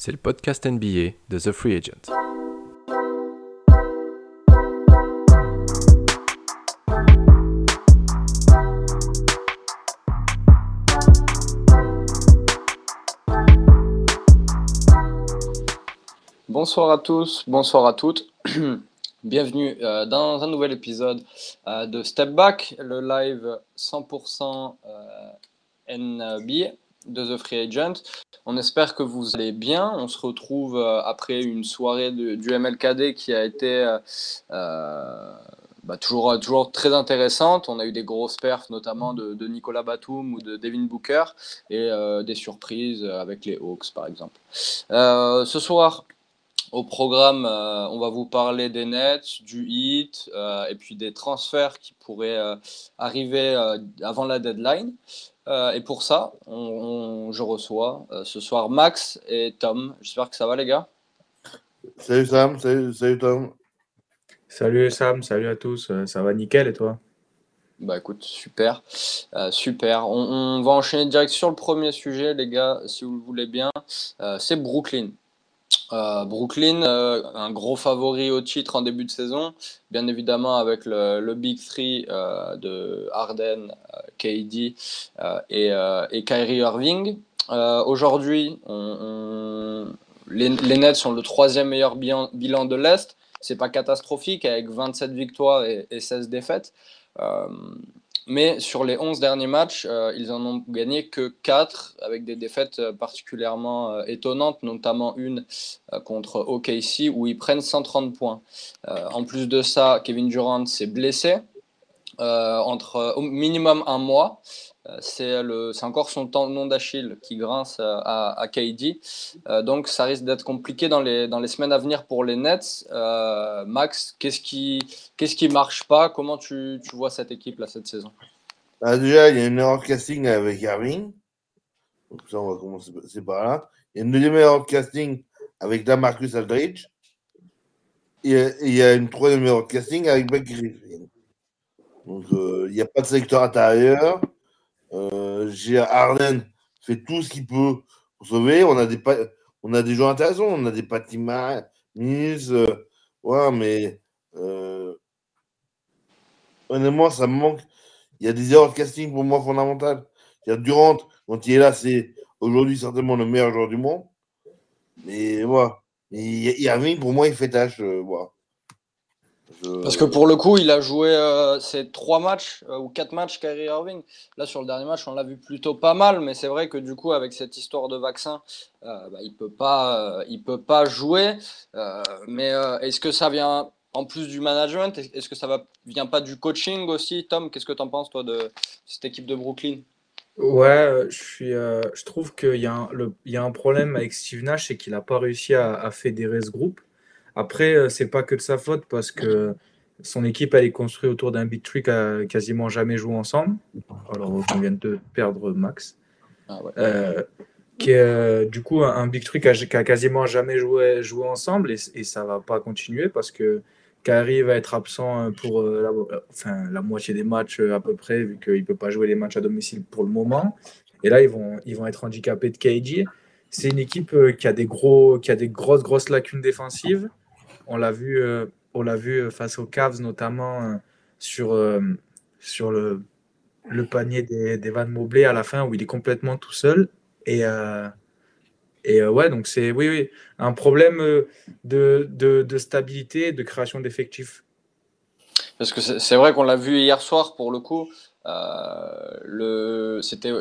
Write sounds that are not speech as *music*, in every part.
c'est le podcast NBA de The Free Agent. Bonsoir à tous, bonsoir à toutes. *clears throat* Bienvenue euh, dans un nouvel épisode euh, de Step Back, le live 100% euh, NBA de The Free Agent. On espère que vous allez bien. On se retrouve après une soirée du MLKD qui a été bah, toujours, toujours très intéressante. On a eu des grosses perfs, notamment de, de Nicolas Batum ou de Devin Booker, et des surprises avec les Hawks, par exemple. ce soir, au programme, euh, on va vous parler des Nets, du Heat euh, et puis des transferts qui pourraient euh, arriver avant la deadline. et pour ça, je reçois ce soir Max et Tom. J'espère que ça va les gars. Salut Sam, salut, Tom. Salut Sam, salut à tous. Ça va nickel et toi? Bah écoute, super, super. On, on, va enchaîner direct sur le premier sujet, les gars, si vous le voulez bien. c'est Brooklyn. Euh, Brooklyn, euh, un gros favori au titre en début de saison, bien évidemment avec le, Big Three euh, de Harden, KD et, et, Kyrie Irving. Aujourd'hui, les, Nets sont le troisième meilleur bilan, de l'Est. C'est pas catastrophique avec 27 victoires et 16 défaites. Mais sur les 11 derniers matchs, euh, ils en ont gagné que 4 avec des défaites euh, particulièrement euh, étonnantes, notamment une contre OKC où ils prennent 130 points. en plus de ça, Kevin Durant s'est blessé entre au minimum un mois. C'est encore son tendon d'Achille qui grince à, KD. donc ça risque d'être compliqué dans les, dans les semaines à venir pour les Nets. Max, qu'est-ce qui qu'est-ce qui marche pas? Comment tu, tu vois cette équipe là cette saison? Ah, déjà, il y a une erreur de casting avec Irving. Donc ça, on va commencer par là. Il y a une deuxième erreur de casting avec Damarcus Aldridge. Et, il y a une troisième erreur de casting avec Buck Griffin. Donc, euh, il n'y a pas de secteur intérieur. Euh, J'ai Arden fait tout ce qu'il peut pour sauver. On a des, on a des joueurs intéressants. On a des Patima. Euh, ouais, mais euh, honnêtement, ça me manque il y a des erreurs de casting pour moi fondamentales. Il y a Durant, quand il est là, c'est aujourd'hui certainement le meilleur joueur du monde. Mais voilà. Et Irving, pour moi, il fait tâche. Parce que pour le coup, il a joué euh, ces trois matchs euh, ou quatre matchs Kyrie Irving. Là, sur le dernier match, on l'a vu plutôt pas mal, mais c'est vrai que du coup, avec cette histoire de vaccin, bah, il peut pas, il peut pas jouer. mais est-ce que ça vient en plus du management, est-ce que ça va vient pas du coaching aussi, Tom Qu'est-ce que tu en penses toi de cette équipe de Brooklyn? Ouais, euh, je suis, euh, je trouve qu'il y, a un, y a un problème avec Steve Nash, c'est qu'il n'a pas réussi à, fédérer ce groupe. Après, euh, c'est pas que de sa faute parce que son équipe elle est construite autour d'un big trick qui a quasiment jamais joué ensemble. Alors on vient de perdre Max. Ah qui est du coup un, big trick qui a, quasiment jamais joué, joué ensemble et, et ça va pas continuer parce que Kyrie va être absent euh, pour euh, la, enfin, la moitié des matchs euh, à peu près, vu qu'il ne peut pas jouer les matchs à domicile pour le moment. Et là, ils vont, ils vont être handicapés de KG. C'est une équipe qui a des, gros, qui a des grosses, grosses lacunes défensives. On l'a vu, on l'a vu face aux Cavs, notamment sur, sur le, le panier des, des Van à la fin, où il est complètement tout seul. Et, et euh, ouais, donc c'est oui, oui, un problème euh, de, de, de stabilité, de création d'effectifs. Parce que c'est vrai qu'on l'a vu hier soir pour le coup. Euh, le, c'était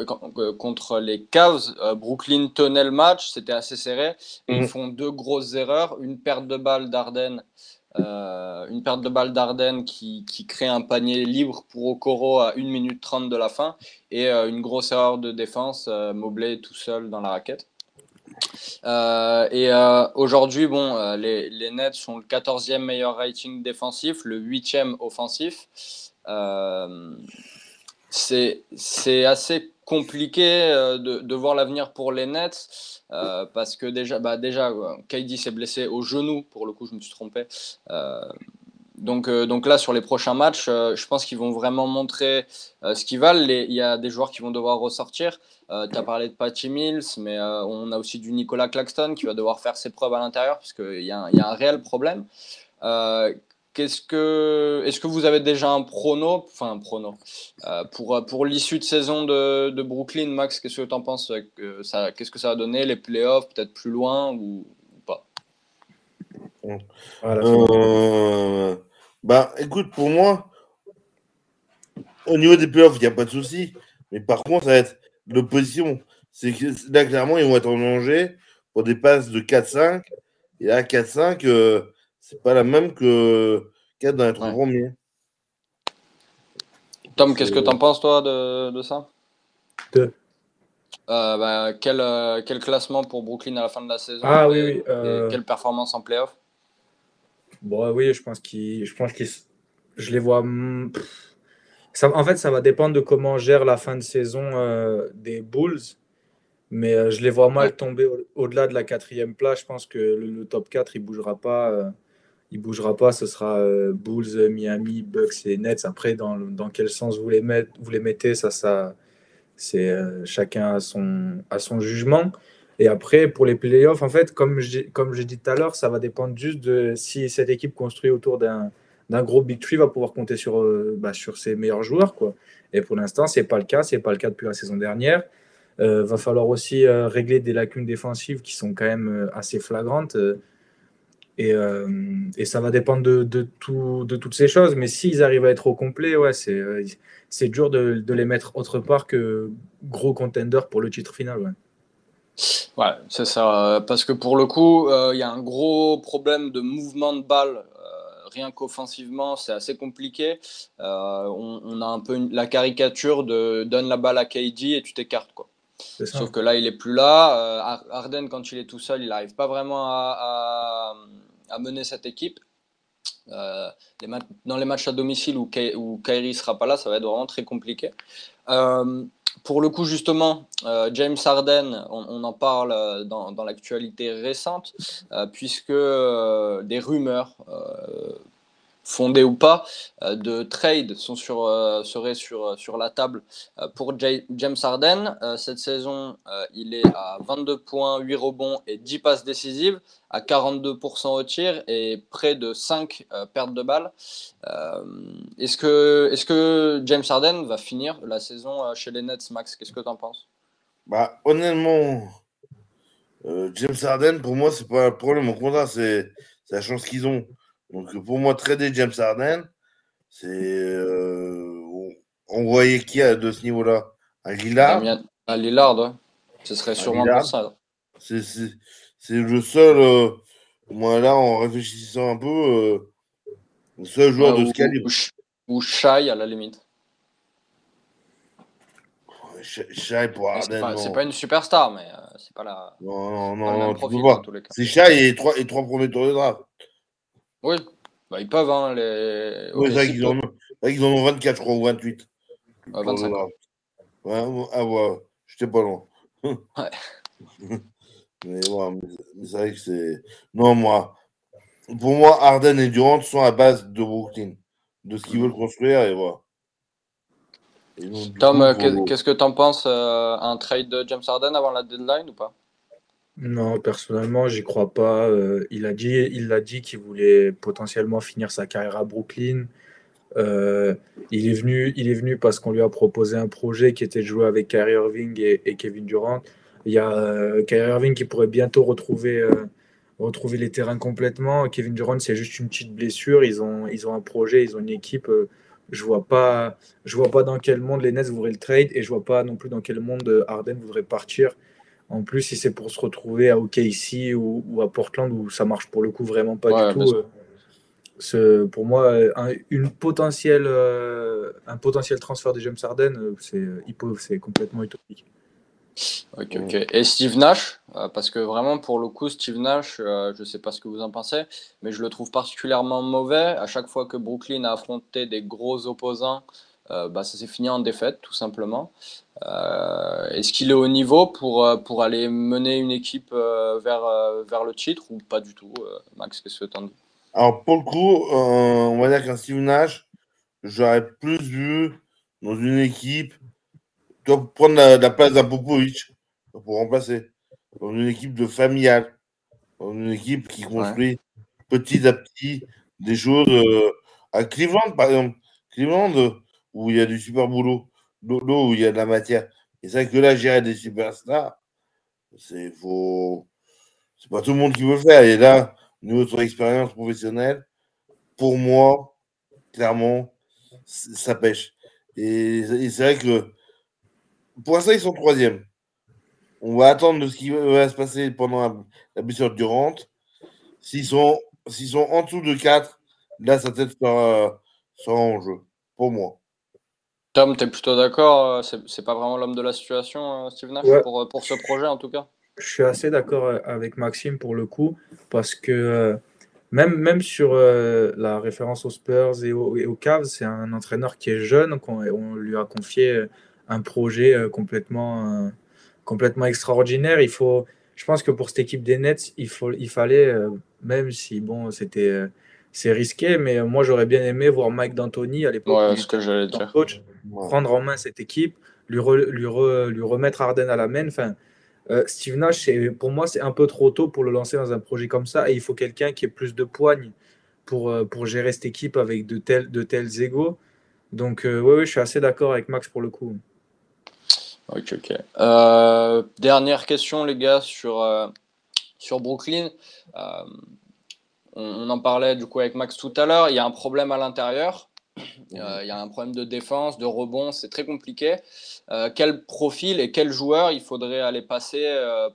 contre les Cavs. Brooklyn tenait le match, c'était assez serré. Ils mhm. font deux grosses erreurs, une perte de balle d'Arden, une perte de balle d'Arden qui, qui, crée un panier libre pour Okoro à 1 minute 30 de la fin, et une grosse erreur de défense, Mobley tout seul dans la raquette. Euh, et euh, aujourd'hui, bon, euh, les, les, Nets sont le 14e meilleur rating défensif, le 8e offensif. C'est assez compliqué de, de voir l'avenir pour les Nets parce que déjà, bah déjà KD s'est blessé au genou, pour le coup, je me suis trompé. donc, euh, donc là, sur les prochains matchs, euh, je pense qu'ils vont vraiment montrer euh, ce qu'ils valent. Il y a des joueurs qui vont devoir ressortir. tu as parlé de Patty Mills, mais on a aussi du Nicolas Claxton qui va devoir faire ses preuves à l'intérieur, parce qu'il y, y a un réel problème. Qu'est-ce que, est-ce que vous avez déjà un prono, enfin un prono, pour, pour l'issue de saison de, de Brooklyn, Max, qu'est-ce que tu en penses que ça, Qu'est-ce que ça va donner, les playoffs, peut-être plus loin ou, ou pas? Voilà. Euh, bah, écoute, pour moi, au niveau des playoffs, il n'y a pas de souci. Mais par contre, ça va être l'opposition. C'est que là, clairement, ils vont être en danger pour des passes de 4-5. Et là, 4-5, euh, c'est pas la même que 4 dans les trois Ouais. premiers. Tom, qu'est-ce que tu en penses, toi, de, de ça? De- Euh, bah, quel, euh, quel classement pour Brooklyn à la fin de la saison Ah et, oui, oui, et euh, quelle performance en playoff? Bon, oui, je pense qu'ils, je pense qu'ils, je les vois. hmm. Ça, en fait, ça va dépendre de comment gère la fin de saison euh, des Bulls, mais euh, je les vois mal Ouais. tomber au- au-delà de la quatrième place. Je pense que le, le top 4, il bougera pas. euh, il bougera pas. Ce sera euh, Bulls, Miami, Bucks et Nets. Après, dans, dans quel sens vous les, vous les mettez, ça, ça, c'est euh, chacun à son, à son jugement. Et après, pour les playoffs, en fait, comme j'ai comme dit tout à l'heure, ça va dépendre juste de si cette équipe construite autour d'un gros big tree va pouvoir compter sur, euh, bah, sur ses meilleurs joueurs. Quoi. Et pour l'instant, c'est pas le cas. C'est pas le cas depuis la saison dernière. Va falloir aussi régler des lacunes défensives qui sont quand même assez flagrantes. Et, euh, et ça va dépendre de, de, tout, de toutes ces choses. Mais s'ils arrivent à être au complet, ouais, c'est euh, c'est dur de, de les mettre autre part que gros contender pour le titre final. Ouais. Ouais, c'est ça. Parce que pour le coup, euh, il y a un gros problème de mouvement de balle. euh, rien qu'offensivement, c'est assez compliqué. Euh, on, on a un peu une- la caricature de donne la balle à KD et tu t'écartes. quoi. Sauf que là, il est plus là. Ar- Harden, quand il est tout seul, il n'arrive pas vraiment à, à- à mener cette équipe. Euh, dans les matchs à domicile où, Ky- où Kyrie sera pas là, ça va être vraiment très compliqué. Euh, pour le coup, justement, euh, James Harden, on, en parle dans, l'actualité récente, puisque des rumeurs, fondées ou pas, euh, de trade sont sur, euh, seraient sur, sur la table euh, pour James Harden. Euh, cette saison, euh, il est à 22 points, 8 rebonds et 10 passes décisives, à 42% au tir et près de 5 euh, pertes de balles. Euh, est-ce, que, est-ce que James Harden va finir la saison euh, chez les Nets, Max? Qu'est-ce que tu en penses? Bah, honnêtement, euh, James Harden, pour moi, c'est pas un problème. Au contraire, c'est la chance qu'ils ont. Donc, pour moi, trader James Harden, c'est. euh, on, voyait qui de ce niveau-là? Un Lillard? À Lillard, ouais. Ce serait sûrement pour ça. C'est le seul. euh, moi, là, en réfléchissant un peu, euh, le seul joueur Ouais, de ou, ce calibre. ou, Sh- ou Shai à la limite. Shai pour C'est Harden. pas, c'est pas une superstar, mais euh, c'est pas la. Non, non, non, non, tu peux pas. C'est Shai et trois, et trois premiers tours de draft. Oui, bah, ils peuvent, hein, les. Vrai si, qu'ils en, ont- vrai qu'ils en ont 24, je crois, ou 28. Ouais, Tours de 25. draft. Ouais, ah ouais, j'étais pas loin. Ouais. *laughs* mais ouais, mais, mais c'est vrai que c'est. Non, moi, pour moi, Harden et Durant sont à base de Brooklyn, de ce qu'ils Mhm. veulent construire, et voilà. Et donc, du Tom, euh, qu'est-ce que tu en penses euh, Un trade de James Harden avant la deadline ou pas? Non, personnellement, j'y crois pas. Euh, il a dit, il a dit qu'il voulait potentiellement finir sa carrière à Brooklyn. Euh, il est venu, il est venu parce qu'on lui a proposé un projet qui était de jouer avec Kyrie Irving et, Kevin Durant. Il y a euh, Kyrie Irving qui pourrait bientôt retrouver, euh, retrouver les terrains complètement. Kevin Durant, c'est juste une petite blessure. Ils ont, ils ont un projet, ils ont une équipe. Je vois pas, je vois pas dans quel monde les Nets voudraient le trade et je vois pas non plus dans quel monde Harden voudrait partir. En plus, si c'est pour se retrouver à OKC ou, ou à Portland où ça marche pour le coup vraiment pas Ouais, du tout. euh, ce- pour moi, un, une potentielle, euh, un potentiel transfert de James Harden, euh, c'est c'est complètement utopique. Ok, ok. Et Steve Nash, euh, parce que vraiment pour le coup, Steve Nash, euh, je sais pas ce que vous en pensez, mais je le trouve particulièrement mauvais. À chaque fois que Brooklyn a affronté des gros opposants, euh, bah, ça s'est fini en défaite, tout simplement. Euh, Est-ce qu'il est au niveau pour, euh, pour aller mener une équipe vers, vers le titre ou pas du tout Max, qu'est-ce que tu en dis Alors, pour le coup, euh, on va dire qu'un Steve Nash, j'aurais plus vu dans une équipe, tu vois, prendre la, la place d'un Popovic pour remplacer. Dans une équipe de familiale. Dans une équipe qui construit petit à petit des choses. à Cleveland, par exemple. Cleveland, où il y a du super boulot. L'eau, où il y a de la matière. Et c'est vrai que là, gérer des superstars, c'est faut. C'est pas tout le monde qui veut le faire. Et là, notre expérience professionnelle, pour moi, clairement, ça pêche. Et, c'est vrai que pour l'instant, ils sont troisième. On va attendre de ce qui va se passer pendant la, blessure Durant. S'ils sont, s'ils sont en dessous de 4, là, sa tête sera, sera en jeu, pour moi. Tom, tu es plutôt d'accord euh, C'est pas vraiment l'homme de la situation, euh, Steve Nash, Ouais. pour, euh, pour ce projet en tout cas? Je suis assez d'accord avec Maxime pour le coup, parce que même, même sur euh, la référence aux Spurs et aux, et aux Cavs, c'est un entraîneur qui est jeune, on lui a confié un projet complètement, euh, complètement extraordinaire. Il faut, je pense que pour cette équipe des Nets, il, faut, il fallait, euh, même si bon, c'était, c'est risqué, mais moi j'aurais bien aimé voir Mike D'Antoni à l'époque. Ouais, il ce que j'allais était dire. coach Ouais. prendre en main cette équipe, lui, re- lui, re- lui remettre Arden à la main. Enfin, euh, Steve Nash, pour moi, c'est un peu trop tôt pour le lancer dans un projet comme ça. Et il faut quelqu'un qui ait plus de poigne pour, euh, pour gérer cette équipe avec de tels, de tels égaux. Donc, euh, oui, je suis assez d'accord avec Max pour le coup. Ok, ok. Euh, dernière question, les gars, sur, euh, sur Brooklyn. On, en parlait du coup avec Max tout à l'heure. Il y a un problème à l'intérieur. Euh, il y a un problème de défense, de rebond. C'est très compliqué. Euh, quel profil et quel joueur il faudrait aller passer euh,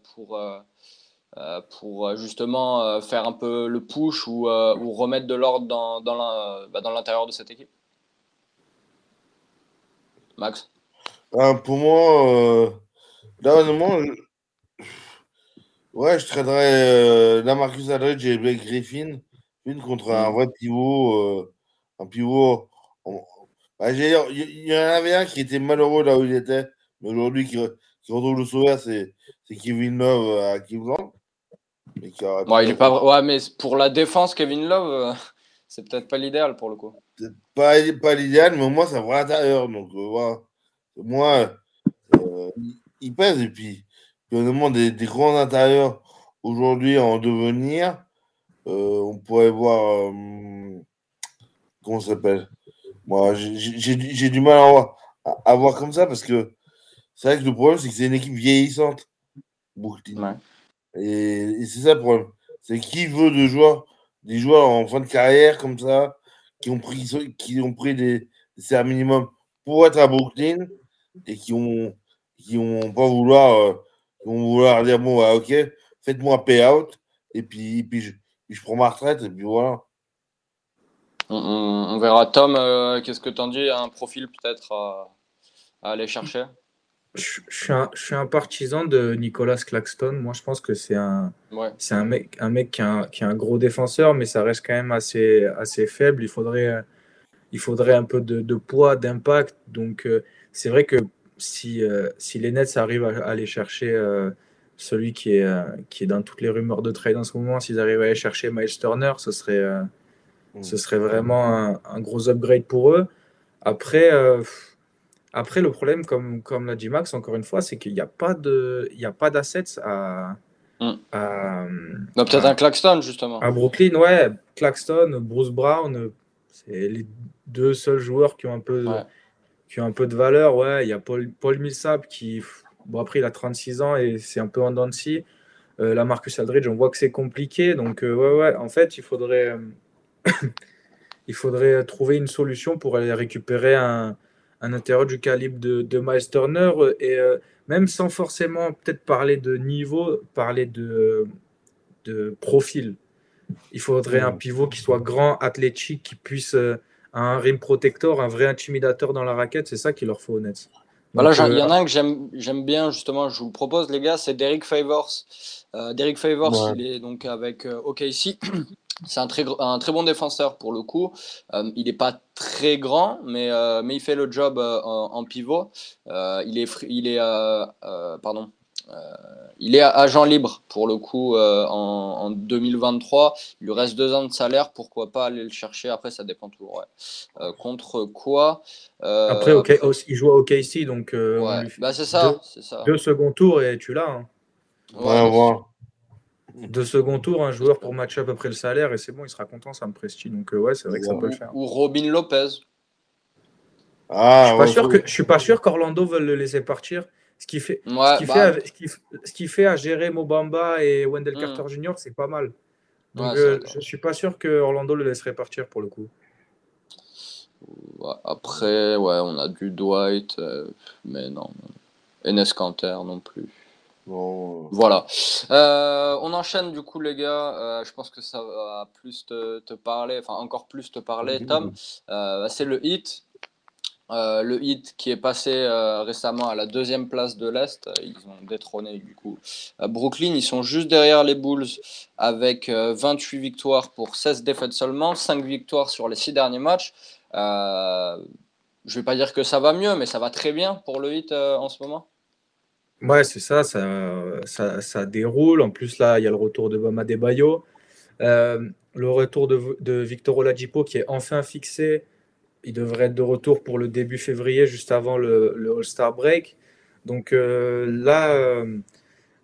pour, justement faire un peu le push ou, remettre de l'ordre bah, dans l'intérieur de cette équipe? Max? Pour moi, je... ouais, je traiterais euh, la Marcus Aldridge et Blake Griffin une contre un Mm. vrai pivot. euh, un pivot. en- bah, Il y, en avait un qui était malheureux là où il était, mais aujourd'hui qui, re- qui retrouve le sourire, c'est c'est Kevin Love euh, à Cleveland. Mais qui aurait Bon, il est pas vra- ouais, mais pour la défense, Kevin Love, euh, *laughs* c'est peut-être pas l'idéal pour le coup. pas, pas l'idéal, mais au moins, c'est un vrai intérieur. Donc, euh, voilà. Moi, euh, il, il pèse. Et puis, honnêtement, des, des grands intérieurs aujourd'hui en devenir, euh, on pourrait voir. euh, comment ça s'appelle? Moi, j'ai- du mal à voir, à, à voir comme ça parce que c'est vrai que le problème, c'est que c'est une équipe vieillissante. Brooklyn. Ouais. Et, et c'est ça le problème. C'est qui veut de joueurs, des joueurs en fin de carrière comme ça, qui ont pris, qui ont pris des, des salaires minimum pour être à Brooklyn et qui ont, qui ont pas vouloir, euh, vont vouloir dire bon, bah, ok, faites-moi un payout et puis, puis, je, je prends ma retraite et puis voilà. On, on- on verra. Tom, euh, qu'est-ce que t'en dis? Un profil peut-être à, à aller chercher? Je, je suis un, je suis un partisan de Nicolas Claxton. Moi, je pense que c'est un, Ouais. c'est un mec, un mec qui, est un, qui est un gros défenseur, mais ça reste quand même assez, assez faible. Il faudrait, il faudrait un peu de, de poids, d'impact. Donc, euh, c'est vrai que si, euh, si les Nets arrivent à, à aller chercher euh, celui qui est, euh, qui est dans toutes les rumeurs de trade en ce moment, s'ils arrivent à aller chercher Miles Turner, ce serait, euh, Mm. ce serait vraiment un, un gros upgrade pour eux. Après, euh, après le problème, comme, comme l'a dit Max, encore une fois, c'est qu'il n'y a pas de, il y a pas d'assets à, à, Non, peut-être un Claxton justement. à Brooklyn, ouais, Claxton, Bruce Brown, c'est les deux seuls joueurs qui ont un peu, Ouais. Qui ont un peu de valeur. Ouais, il y a Paul, Paul Millsap qui, bon, après, il a 36 ans et c'est un peu en dents de scie. Euh, là, Marcus Aldridge, on voit que c'est compliqué. Donc, euh, ouais, ouais, en fait, il faudrait, euh, *coughs* il faudrait trouver une solution pour aller récupérer un, un intérieur du calibre de, de Miles Turner et même sans forcément peut-être parler de niveau, parler de, de profil. Il faudrait un pivot qui soit grand, athlétique, qui puisse un rim protector, un vrai intimidateur dans la raquette. C'est ça qu'il leur faut au Nets. Voilà, j'en- il y euh, en a un que j'aime bien justement, je vous le propose les gars, c'est Derek Favors. Euh, Derek Favors, Ouais. il est donc avec euh, OKC. *clears throat* C'est un très, gr- un très bon défenseur pour le coup. Euh, il n'est pas très grand, mais, euh, mais il fait le job euh, en, en pivot. Euh, il est, il est euh, euh, pardon, il est agent libre pour le coup en, en, 2023. Il lui reste deux ans de salaire. Pourquoi pas aller le chercher? Après, ça dépend toujours. Ouais. contre quoi Après, okay, il joue à OKC, donc ouais. bah, c'est ça, deux, ça. Deux seconds tours et tu l'as. Hein. Ouais, ouais. De second tour, un joueur pour match à peu près le salaire et c'est bon, il sera content, ça me prestige. Donc, ouais, c'est vrai que ça peut le faire. Ou Robin Lopez. Ah, je suis pas sûr que je suis pas sûr qu'Orlando veuille le laisser partir. Ce qui fait, ouais, ce, qui bah... fait à, ce, qui, ce qui fait à gérer Mobamba et Wendell Mm. Carter Jr., c'est pas mal. Donc Ouais, euh, je suis pas sûr que Orlando le laisserait partir pour le coup. Après, ouais, on a du Dwight, euh, mais non. Enes Kanter non plus. Bon, Voilà. Euh, on enchaîne du coup, les gars. Euh, je pense que ça va plus te, te parler, enfin encore plus te parler. Tom. Euh, c'est le Heat. Euh, le Heat qui est passé euh, récemment à la deuxième place de l'Est. Ils ont détrôné du coup Brooklyn. Ils sont juste derrière les Bulls avec euh, 28 victoires pour 16 défaites seulement, 5 victoires sur les 6 derniers matchs. Euh, je vais pas dire que ça va mieux, mais ça va très bien pour le euh, en ce moment. Ouais, c'est ça, ça, ça, déroule. En plus, là, il y a le retour de Bama Debayo. Euh, le retour de, de Victor Oladipo qui est enfin fixé. Il devrait être de retour pour le début février, juste avant le, All-Star Break. Donc euh, là, euh,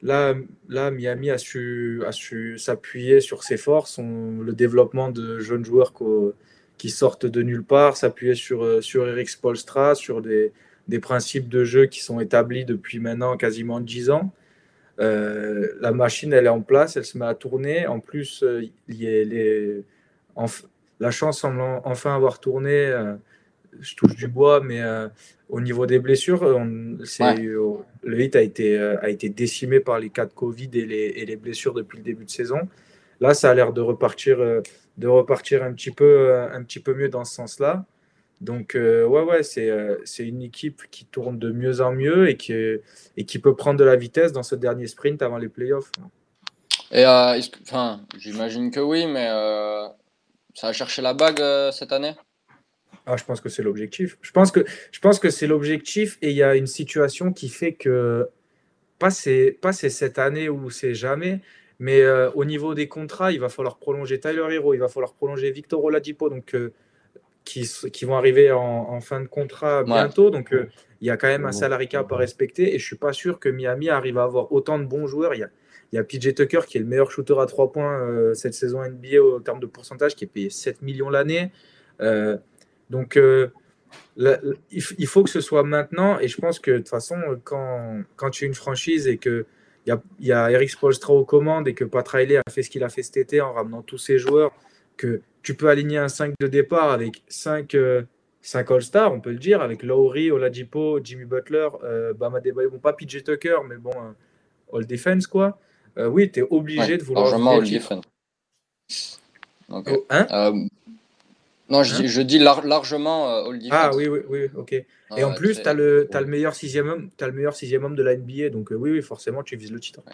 là, là, Miami a su, a su s'appuyer sur ses forces, on- le développement de jeunes joueurs qui sortent de nulle part, s'appuyer sur, euh, sur Eric Spolstra, sur des, des principes de jeu qui sont établis depuis maintenant quasiment 10 ans. La machine, elle est en place, elle se met à tourner. En plus, il y a les, enf- la chance semble en- enfin avoir tourné. euh, je touche du bois, mais euh, au niveau des blessures, on- c'est- Ouais. euh, le hit a été, a été décimé par les cas de Covid et les, et les blessures depuis le début de saison. Là, ça a l'air de repartir, de repartir un petit peu, un petit peu mieux dans ce sens-là. Donc, euh, ouais, ouais, c'est euh, une équipe qui tourne de mieux en mieux et qui, et qui peut prendre de la vitesse dans ce dernier sprint avant les playoffs. Et euh, j'imagine que oui, mais ça a cherché la bague euh, cette année? Ah, je pense que c'est l'objectif. Je pense que, je pense que c'est l'objectif et il y a une situation qui fait que, pas c'est pas c'est cette année ou c'est jamais, mais euh, au niveau des contrats, il va falloir prolonger Tyler Hero, il va falloir prolonger Victor Oladipo, donc, euh, qui, qui vont arriver en, en fin de contrat bientôt. Donc, euh, il y a quand même un salary cap à respecter et je suis pas sûr que Miami arrive à avoir autant de bons joueurs. Il y a, il y a PJ Tucker qui est le meilleur shooter à 3 points euh, cette saison NBA au terme de pourcentage, qui est payé 7 millions l'année. Euh, donc, euh, il, faut que ce soit maintenant. Et je pense que de toute façon, quand, quand tu es une franchise et que il y a, Eric Spoelstra aux commandes et que Pat Riley a fait ce qu'il a fait cet été en ramenant tous ses joueurs, que tu peux aligner un 5 de départ avec 5, 5 All-Stars, on peut le dire, avec Lowry, Oladipo, Jimmy Butler, Bama Debayo, bon, pas PJ Tucker, mais bon, All Defense, quoi. Euh, oui, tu es obligé Ouais, de vouloir. largement. Oh, hein Euh, non, je, Hein dis- je dis lar- largement euh, all Ah oui, oui, oui, ok. Et en plus, tu as le, t'as le meilleur sixième homme, t'as le meilleur sixième homme de la NBA, donc euh, oui, oui, forcément, tu vises le titre. Ouais,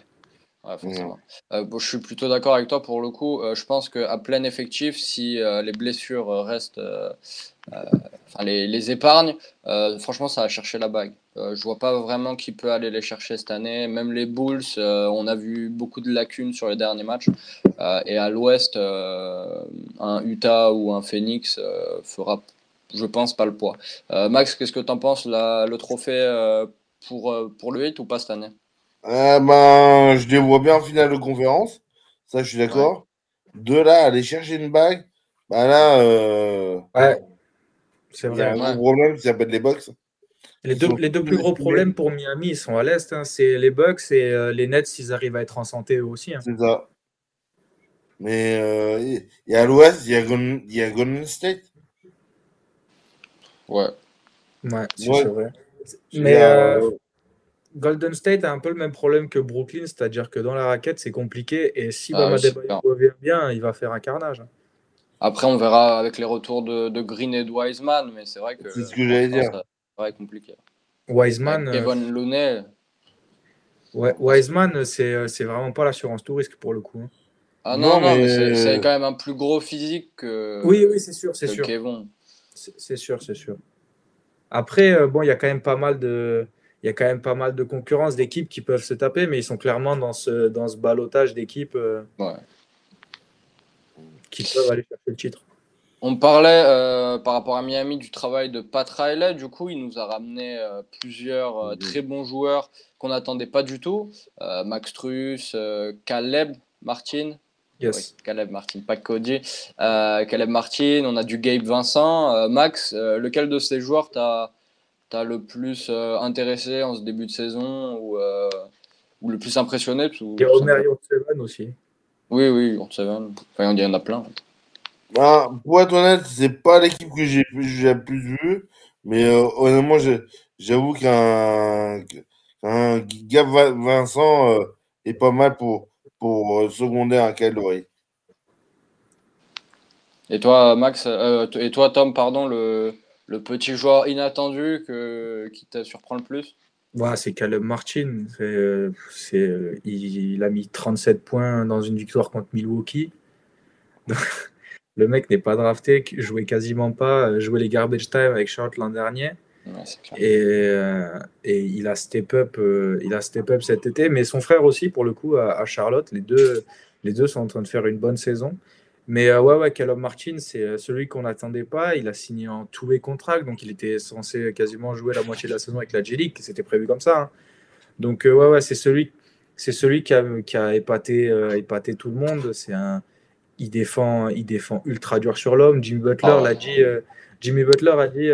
forcément. Euh, bon, je suis plutôt d'accord avec toi pour le coup. Euh, je pense qu'à plein effectif, si euh, les blessures restent, enfin les, les épargnes, franchement, ça va chercher la bague. Je vois pas vraiment qui peut aller les chercher cette année. Même les Bulls, on a vu beaucoup de lacunes sur les derniers matchs. Et à l'Ouest, un Utah ou un Phoenix fera, je pense, pas le poids. Max, qu'est-ce que tu en penses Le trophée pour, pour le 8 ou pas cette année? Euh, ben, je les vois bien en finale de conférence. Ça, je suis d'accord. De là, aller chercher une bague, bah là, euh, Ouais, c'est il y a vrai. un Ouais. gros problème qui s'appelle les Bucks. Les deux, les deux plus gros problèmes pour Miami, ils sont à l'Est. hein. C'est les Bucks et euh, les Nets s'ils arrivent à être en santé eux aussi. hein. C'est ça. Mais euh, il y a à l'ouest, il y, a Golden- il y a Golden State. Ouais. Ouais, c'est Ouais. c'est vrai. Mais euh, euh, Golden State a un peu le même problème que Brooklyn, c'est-à-dire que dans la raquette, c'est compliqué. Et si Ah Bama oui, revient bien, il va faire un carnage. Après, on verra avec les retours de, de Green et de Wiseman, mais c'est vrai que C'est ce que j'allais dire. compliqué. Wiseman, Avec euh, Kevin Looney, ouais, Wiseman, c'est euh, c'est vraiment pas l'assurance tout risque pour le coup. hein. ah non, Non, non, mais, mais- c'est c'est quand même un plus gros physique que, Oui, oui, c'est sûr, c'est sûr. Kevin. C'est sûr, c'est sûr. Après, euh, bon, il y a quand même pas mal de, il y a quand même pas mal de concurrence d'équipes qui peuvent se taper, mais ils sont clairement dans ce, dans ce balotage d'équipes euh, Ouais. qui peuvent aller chercher le titre. On parlait euh, par rapport à Miami du travail de Pat Riley. Du coup, il nous a ramené euh, plusieurs euh, très bons joueurs qu'on n'attendait pas du tout. Max Truss, Caleb Martin. Yes. Oui, Caleb Martin, pas Cody. Caleb Martin, on a du Gabe Vincent. Max, lequel de ces joueurs t'as as le plus euh, intéressé en ce début de saison ou, euh, ou le plus impressionné parce que- Il y a Omer Yurtseven aussi. Oui, oui, même. Enfin, il y en a plein. Bah, pour être honnête, c'est pas l'équipe que j'ai j'ai le plus vue, mais euh, honnêtement, j'avoue qu'un Gab Vincent euh, est pas mal pour, pour euh, seconder un Calori. Et toi, Max, euh, et toi, Tom, pardon, le, le petit joueur inattendu que, qui te surprend le plus? Ouais, c'est Caleb Martin. C'est, c'est, il, il a mis 37 points dans une victoire contre Milwaukee. *laughs* Le mec n'est pas drafté, jouait quasiment pas, jouait les garbage time avec Charlotte l'an dernier. Ouais. Et, euh, et il a step up, euh, il a step up cet été, mais son frère aussi pour le coup à, à Charlotte. Les deux, les deux sont en train de faire une bonne saison. Mais euh, ouais, ouais, Caleb Martin, c'est euh, celui qu'on n'attendait pas. Il a signé en two-way contract, donc il était censé quasiment jouer la moitié de la saison avec la G-League, c'était prévu comme ça. hein. Donc euh, ouais, ouais, c'est celui, c'est celui qui a, qui a épaté, euh, épaté tout le monde. C'est un, il défend, il défend ultra dur sur l'homme. Jimmy Butler Ah. l'a dit. euh, Jimmy Butler a dit.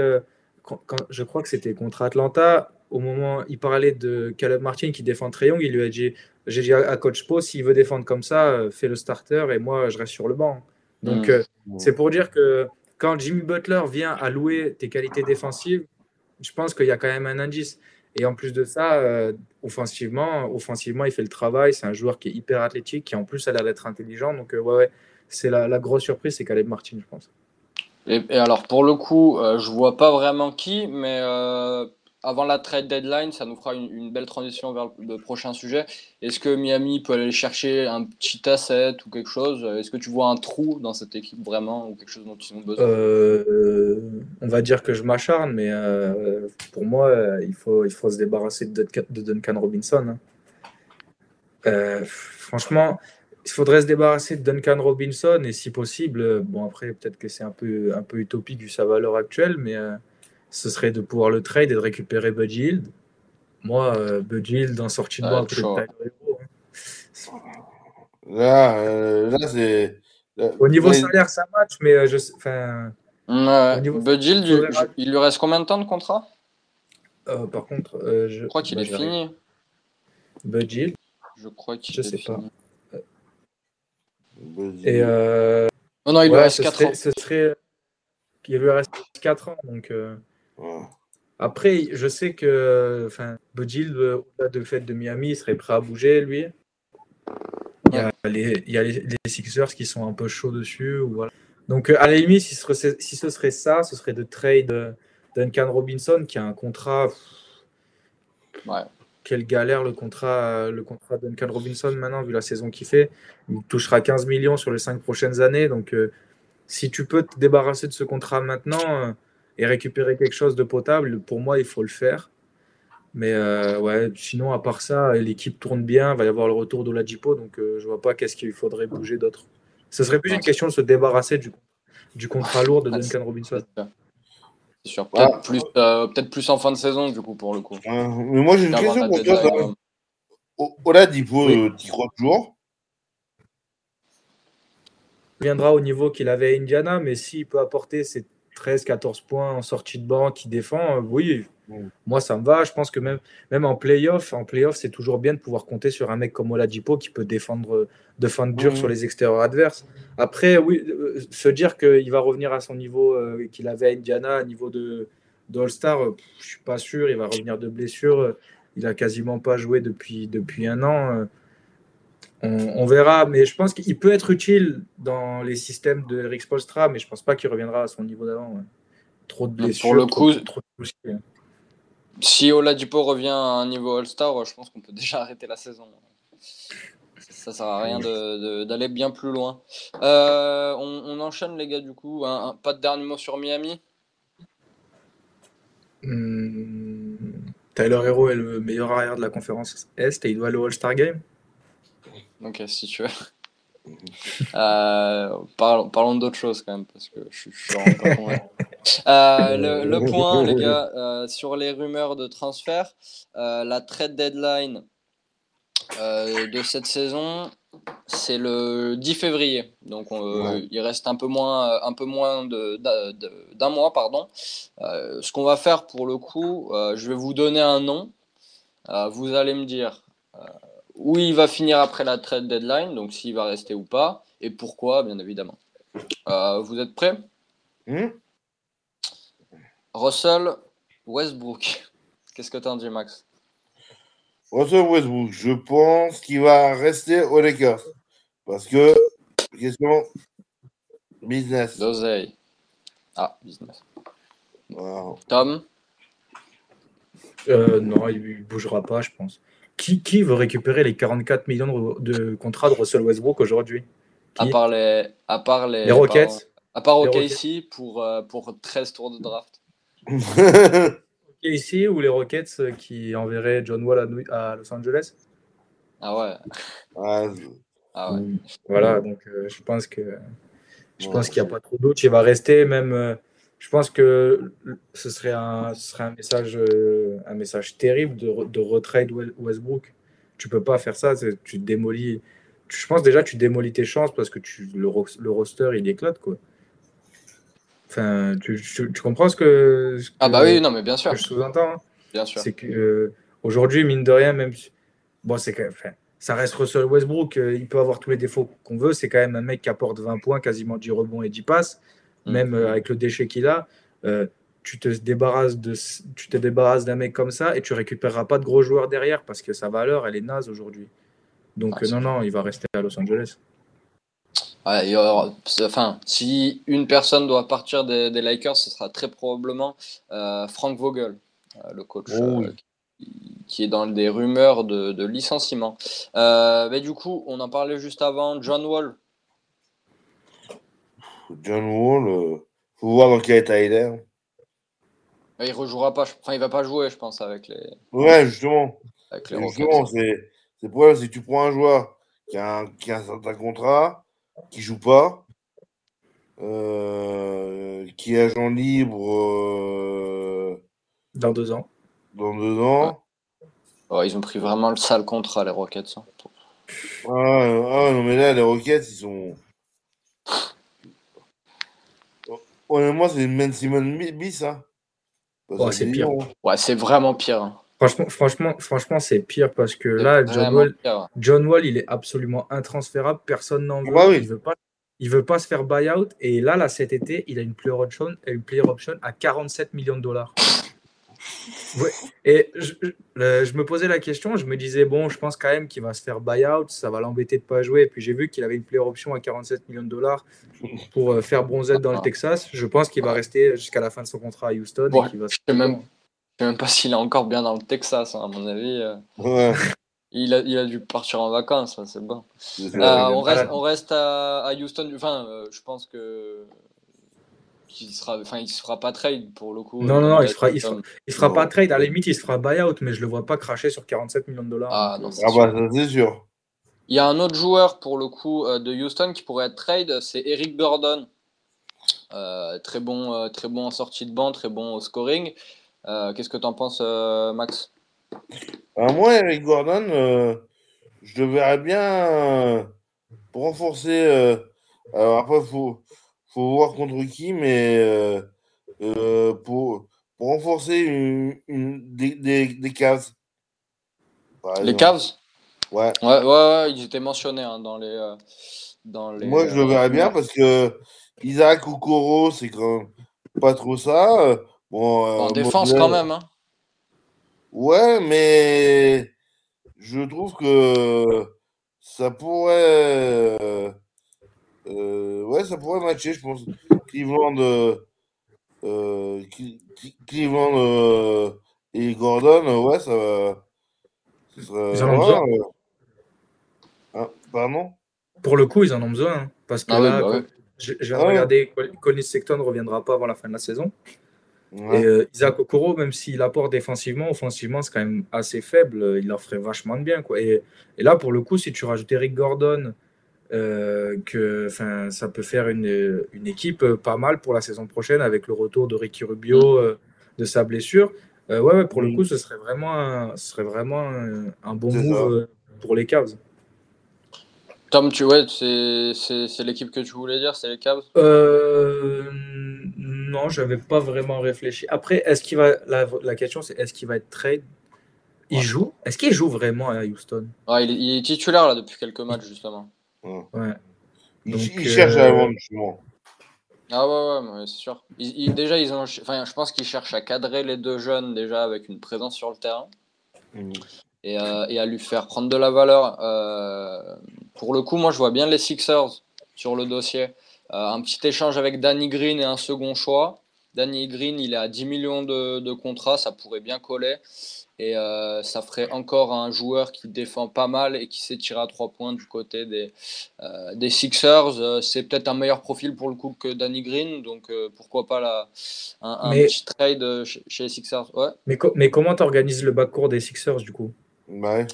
quand- quand- je crois que c'était contre Atlanta, au moment où il parlait de Caleb Martin qui défend très young, il lui a dit J'ai dit à Coach Po, s'il veut défendre comme ça, euh, fais le starter et moi je reste sur le banc. Donc Mm. euh, c'est pour dire que quand Jimmy Butler vient à louer tes qualités défensives, je pense qu'il y a quand même un indice. Et en plus de ça, euh, offensivement, offensivement, il fait le travail. C'est un joueur qui est hyper athlétique, qui en plus a l'air d'être intelligent. Donc, euh, ouais, ouais, c'est la, la grosse surprise, c'est Caleb Martin, je pense. Et, et alors, pour le coup, euh, je vois pas vraiment qui, mais euh, avant la trade deadline, ça nous fera une, belle transition vers le, prochain sujet. Est-ce que Miami peut aller chercher un petit asset ou quelque chose? Est-ce que tu vois un trou dans cette équipe vraiment ou quelque chose dont ils ont besoin? Euh, on va dire que je m'acharne, mais euh, pour moi, euh, il, faut, il faut se débarrasser de Duncan, Robinson. hein. Franchement, il faudrait se débarrasser de Duncan Robinson et si possible, bon après peut-être que c'est un peu, un peu utopique vu sa valeur actuelle, mais ce serait de pouvoir le trade et de récupérer Buddy Hield. Moi, euh, Buddy Hield en sortie de Hero, hein. Là, euh, là c'est. Au niveau là, salaire, ça match, mais euh, je sais- Buddy, il, lui reste combien de temps de contrat? Euh, par contre, euh, je, Je crois qu'il bah, est j'arrive. fini. Buddy Hield. Je crois qu'il Je est sais pas. fini. Et euh, Oh non, il lui reste ce 4 serait, ans. ce serait- Il lui reste 4 ans. Donc, euh, Ouais. Après, je sais que enfin, Hield, euh, au-delà du fait de Miami, il serait prêt à bouger, lui. Il y a, les, il y a les, les Sixers qui sont un peu chauds dessus. ou voilà. Donc, euh, à la limite, si ce, serait, si ce serait ça, ce serait de trade euh, Duncan Robinson qui a un contrat. Ouais. Quelle galère le contrat, le contrat de Duncan Robinson maintenant, vu la saison qu'il fait. Il touchera 15 millions sur les 5 prochaines années. Donc, euh, si tu peux te débarrasser de ce contrat maintenant euh, et récupérer quelque chose de potable, pour moi, il faut le faire. Mais euh, ouais, sinon, à part ça, l'équipe tourne bien. Il va y avoir le retour d'Oladipo. Donc, euh, je vois pas qu'est-ce qu'il faudrait bouger d'autre. Ce serait plus une question de se débarrasser du, du contrat lourd de Ah, Duncan Robinson. C'est sûr. Peut-être Ah. plus, euh, peut-être plus en fin de saison, du coup, pour le coup. Mais moi, j'ai une question pour toi. Oladipo, t'y crois toujours Il viendra au niveau qu'il avait à Indiana, mais s'il peut apporter ses 13-14 points en sortie de banc, qui défend, euh, oui, Mm. moi ça me va. Je pense que même, même en playoff, en playoff, c'est toujours bien de pouvoir compter sur un mec comme Oladipo qui peut défendre, défendre dur Mm. sur les extérieurs adverses. Après, oui, euh, se dire qu'il va revenir à son niveau euh, qu'il avait à Indiana, à niveau de, d'All-Star, je suis pas sûr. Il va revenir de blessure. Il a quasiment pas joué depuis, depuis un an. On, on verra, mais je pense qu'il peut être utile dans les systèmes de Eric Spolstra, mais je pense pas qu'il reviendra à son niveau d'avant. ouais. Trop de Pour blessures, le trop, coup- trop de soucis. Si Oladipo revient à un niveau All-Star, je pense qu'on peut déjà arrêter la saison. Ça sert à rien d'aller bien plus loin. Euh, on, on enchaîne, les gars, du coup. Un- un- pas de dernier mot sur Miami? Hum, Tyler Hero est le meilleur arrière de la conférence Est et il doit aller au All-Star Game? Ok, si tu veux. *laughs* Euh, parlons parlons d'autre chose quand même, parce que je, suis- convaincu. Euh, le, le point, les gars, euh, sur les rumeurs de transfert, la trade deadline de cette saison, c'est le 10 février. Donc Ouais. il reste un peu moins, un peu moins de- d'un mois. pardon. Ce qu'on va faire pour le coup, je vais vous donner un nom. Vous allez me dire où il va finir après la trade deadline, donc s'il va rester ou pas, et pourquoi, bien évidemment. Euh, vous êtes prêts? Hmm? Russell Westbrook. Qu'est-ce que t'en dis, Max? Russell Westbrook, je pense qu'il va rester aux Lakers. Parce que, question business. D'oseille. Ah, business. Tom? Euh, non, il ne bougera pas, je pense. Qui, qui veut récupérer les 44 millions de, de contrats de Russell Westbrook aujourd'hui? À part les, à part les, Les Rockets À part OKC pour, euh, pour 13 tours de draft. *laughs* Ici ou les Rockets euh, qui enverraient John Wall à, Los Angeles? Ah ouais. Ah, Ah ouais. Voilà, donc euh, je pense que je Ouais. pense qu'il n'y a pas trop d'autres. Il va rester même. Je pense que ce serait un, ce serait un message, euh, un message terrible de, de retrade We- Westbrook. Tu peux pas faire ça. Tu démolis. Je pense déjà tu démolis tes chances parce que tu, le, ro- le roster il éclate quoi. Enfin, tu, tu- tu comprends ce que, ce Ah bah oui, non, mais bien sûr. que je sous-entends. hein Bien sûr. c'est que euh, aujourd'hui, mine de rien, même si- bon, c'est quand même- enfin, ça reste Russell Westbrook, euh, il peut avoir tous les défauts qu'on veut. C'est quand même un mec qui apporte 20 points, quasiment 10 rebonds et 10 passes. Même euh, avec le déchet qu'il a. euh, tu te débarrasses de, tu te débarrasses d'un mec comme ça et tu récupéreras pas de gros joueurs derrière parce que sa valeur, elle est naze aujourd'hui. Donc Ah, euh, non, non, il va rester à Los Angeles. Ouais, il y aura- c'est- enfin, si une personne doit partir des, des Lakers, ce sera très probablement euh, Frank Vogel, le coach, Oh oui. qui, qui est dans des rumeurs de, de licenciement. Euh, mais du coup, on en parlait juste avant, John Wall. John Wall, euh, faut voir dans quel état il est. hein. Il rejouera pas, je- enfin, il va pas jouer, je pense, avec les, Ouais, justement. avec les Justement, c'est c'est le problème, c'est que tu prends un joueur qui a un, qui a un certain contrat, qui joue pas, euh, qui est agent libre euh, Dans deux ans. dans deux ans. Ouais, ils ont pris vraiment le sale contrat, les Rockets. hein. Ah, ah, non, mais là, les Rockets, ils sont. Honnêtement, c'est une Ben Simon bi- bis, hein. Que c'est pire. donc, Ouais, c'est vraiment pire. hein. Franchement, franchement, franchement c'est pire parce que là, John Wall, pire. John Wall, il est absolument intransférable. Personne n'en veut. bah oui. Il veut pas. Il veut pas se faire buy-out. Et là, là, cet été, il a une player option, une player option à 47 millions de dollars. Ouais. Et je, je- le- je me posais la question, je me disais, bon, je pense quand même qu'il va se faire buy-out, ça va l'embêter de pas jouer. Et puis j'ai vu qu'il avait une player option à 47 millions de dollars pour euh, faire bronzette dans le Texas. Je pense qu'il va rester jusqu'à la fin de son contrat à Houston. et Ouais, qu'il va se- Je sais même, je sais même pas s'il est encore bien dans le Texas, hein, à mon avis. euh, Ouais, il, a, il a dû partir en vacances, c'est bon. Euh, on, reste, on reste à, à Houston. Enfin, euh, je pense que qu'il sera, enfin, il se fera pas trade pour le coup. Non, non, non, Euh, il se fera- il se comme- Il fera Non. pas trade, à la limite, il se fera buy-out, mais je le vois pas cracher sur 47 millions de dollars. Ah, non, euh, c'est Ah sûr. bah, ça, c'est sûr. Il y a un autre joueur pour le coup euh, de Houston qui pourrait être trade, c'est Eric Gordon. Euh, très bon, euh, très bon en sortie de banc, très bon au scoring. Euh, Qu'est-ce que tu en penses, euh, Max? Alors, moi, Eric Gordon, euh, je le verrais bien euh, pour renforcer. euh, alors après, il faut, faut voir contre qui, mais euh, euh, pour, pour renforcer une, une- des, des, des cases. Les. Cavs Ouais. ouais, ouais, ouais, ils étaient mentionnés hein, dans les. euh, dans les Moi, je le verrais bien parce que Isaac Okoro, c'est quand même pas trop ça. Bon, En euh, défense quand même. Hein. Ouais, mais je trouve que ça pourrait. Euh, ouais, ça pourrait matcher, je pense. Cleveland, euh, euh, Cle- Cle- Cleveland euh, et Gordon, euh, ouais, ça va. serait- Ils en ont ouais, besoin. hein, pardon? Pour le coup, ils en ont besoin. hein, parce que Ah là, bah co- oui. je, je viens Ah de ouais. regarder, Colin Sexton ne reviendra pas avant la fin de la saison. Ouais. Et euh, Isaac Okoro, même s'il apporte défensivement, offensivement, c'est quand même assez faible. Il leur ferait vachement de bien. Quoi. Et, et là, pour le coup, si tu rajoutes Eric Gordon, euh, que, enfin, ça peut faire une, une équipe euh, pas mal pour la saison prochaine avec le retour de Ricky Rubio euh, de sa blessure. Euh, ouais, ouais, pour le Mm. coup, ce serait vraiment un, ce serait vraiment un, un bon ça. move pour les Cavs. Tom, tu ouais, c'est c'est- c'est l'équipe que tu voulais dire, c'est les Cavs? Euh, non, j'avais pas vraiment réfléchi. Après, est-ce qu'il va la, la question c'est est-ce qu'il va être trade? Il Ouais. joue? Est-ce qu'il joue vraiment à Houston? Ouais, il, est, il est titulaire là depuis quelques matchs justement. Ouais. Ouais. Il, Donc, il cherche à euh, la vendre, justement. Ah ouais, ouais, ouais, c'est sûr. Ils- ils- déjà, ils ont, enfin, je pense qu'ils cherchent à cadrer les deux jeunes déjà avec une présence sur le terrain Mhm. et, euh, et à lui faire prendre de la valeur. Euh, pour le coup, moi, je vois bien les Sixers sur le dossier. Euh, un petit échange avec Danny Green et un second choix. Danny Green, il est à 10 millions de, de contrats, ça pourrait bien coller. Et euh, ça ferait encore un joueur qui défend pas mal et qui sait tirer à trois points du côté des, euh, des Sixers. Euh, c'est peut-être un meilleur profil pour le coup que Danny Green, donc euh, pourquoi pas la, un, un Mais- petit trade chez, chez les Sixers. Ouais. Mais, co- mais comment tu organises le backcourt des Sixers du coup? Bah ouais.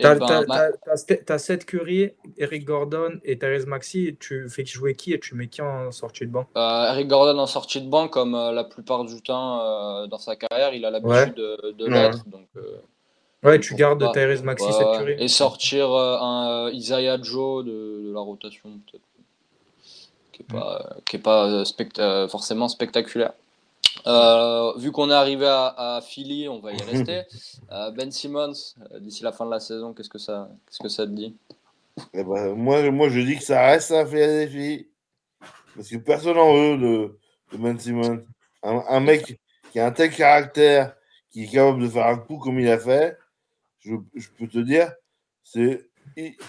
Et T'as ben, ma- Seth Curry, Eric Gordon et Therese Maxi. Tu fais jouer qui et tu mets qui en sortie de banc? Euh, Eric Gordon en sortie de banc, comme euh, la plupart du temps euh, dans sa carrière, il a l'habitude de, de Ouais. l'être. Donc, euh, Ouais, tu gardes pas. Therese Maxi, ouais, Seth ouais. Curry. et sortir un Isaiah Joe de, de la rotation, peut-être. Qui n'est pas, qui est pas forcément spectaculaire. Euh, vu qu'on est arrivé à, à Philly, on va y *laughs* rester. Euh, ben Simmons, euh, d'ici la fin de la saison, qu'est-ce que ça, qu'est-ce que ça te dit? Eh ben, moi, moi, je dis que ça reste à Philadelphie. Parce que personne n'en veut de, de Ben Simmons. Un, un mec qui a un tel caractère, qui est capable de faire un coup comme il a fait, je, je peux te dire, c'est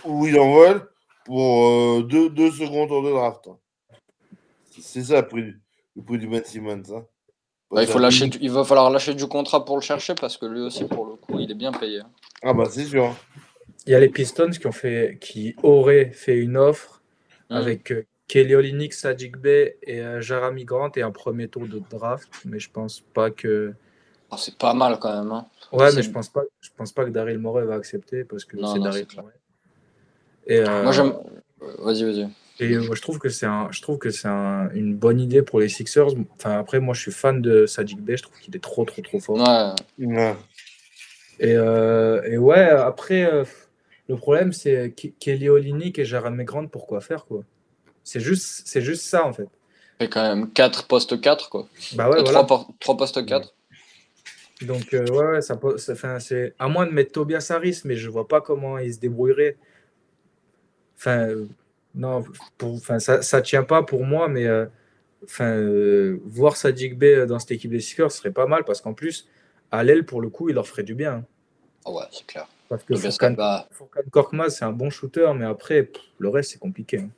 où il en vole pour euh, deux, deux secondes de draft. hein. C'est ça le prix, du- le prix du Ben Simmons. hein. Bah, il, faut Ça- lâcher du- il va falloir lâcher du contrat pour le chercher parce que lui aussi, pour le coup, il est bien payé. hein. Ah bah c'est sûr. Il y a les Pistons qui ont fait, qui auraient fait une offre Mm. avec euh, Kelly Olynyk, Sajik Bey et euh, Jeremy Grant et un premier tour de draft, mais je pense pas que. Ah, c'est pas mal quand même. hein. Ouais, mais je pense pas, je pense pas que Daryl Morey va accepter parce que c'est Daryl. Morey. Et, euh, Moi, j'aime. euh, Vas-y, vas-y. Et moi, je trouve que c'est un, je trouve que c'est un- une bonne idée pour les Sixers. Enfin, après, moi, je suis fan de Sajik Bey. Je trouve qu'il est trop, trop, trop fort. Ouais. Ouais. Et, euh, et ouais, après, euh, le problème, c'est Ke- Kelly Olynyk et Jeremy Grant, pourquoi faire, quoi? C'est juste, c'est juste ça, en fait. fait quand même 4 postes 4, quoi. Bah ouais, Euh, voilà. trois, por- trois postes 4. Donc, euh, ouais, ouais, ça, ça- enfin, c'est à moins de mettre Tobias Harris, mais je vois pas comment il se débrouillerait. Enfin, euh, non, pour, enfin, ça, ça tient pas pour moi, mais euh, enfin, euh, voir Sadiq Bey dans cette équipe des Sixers serait pas mal parce qu'en plus, à l'aile, pour le coup, il leur ferait du bien. Ah ouais, c'est clair. Parce que Furkan Korkmaz, c'est un bon shooter, mais après, pff, le reste, c'est compliqué. hein.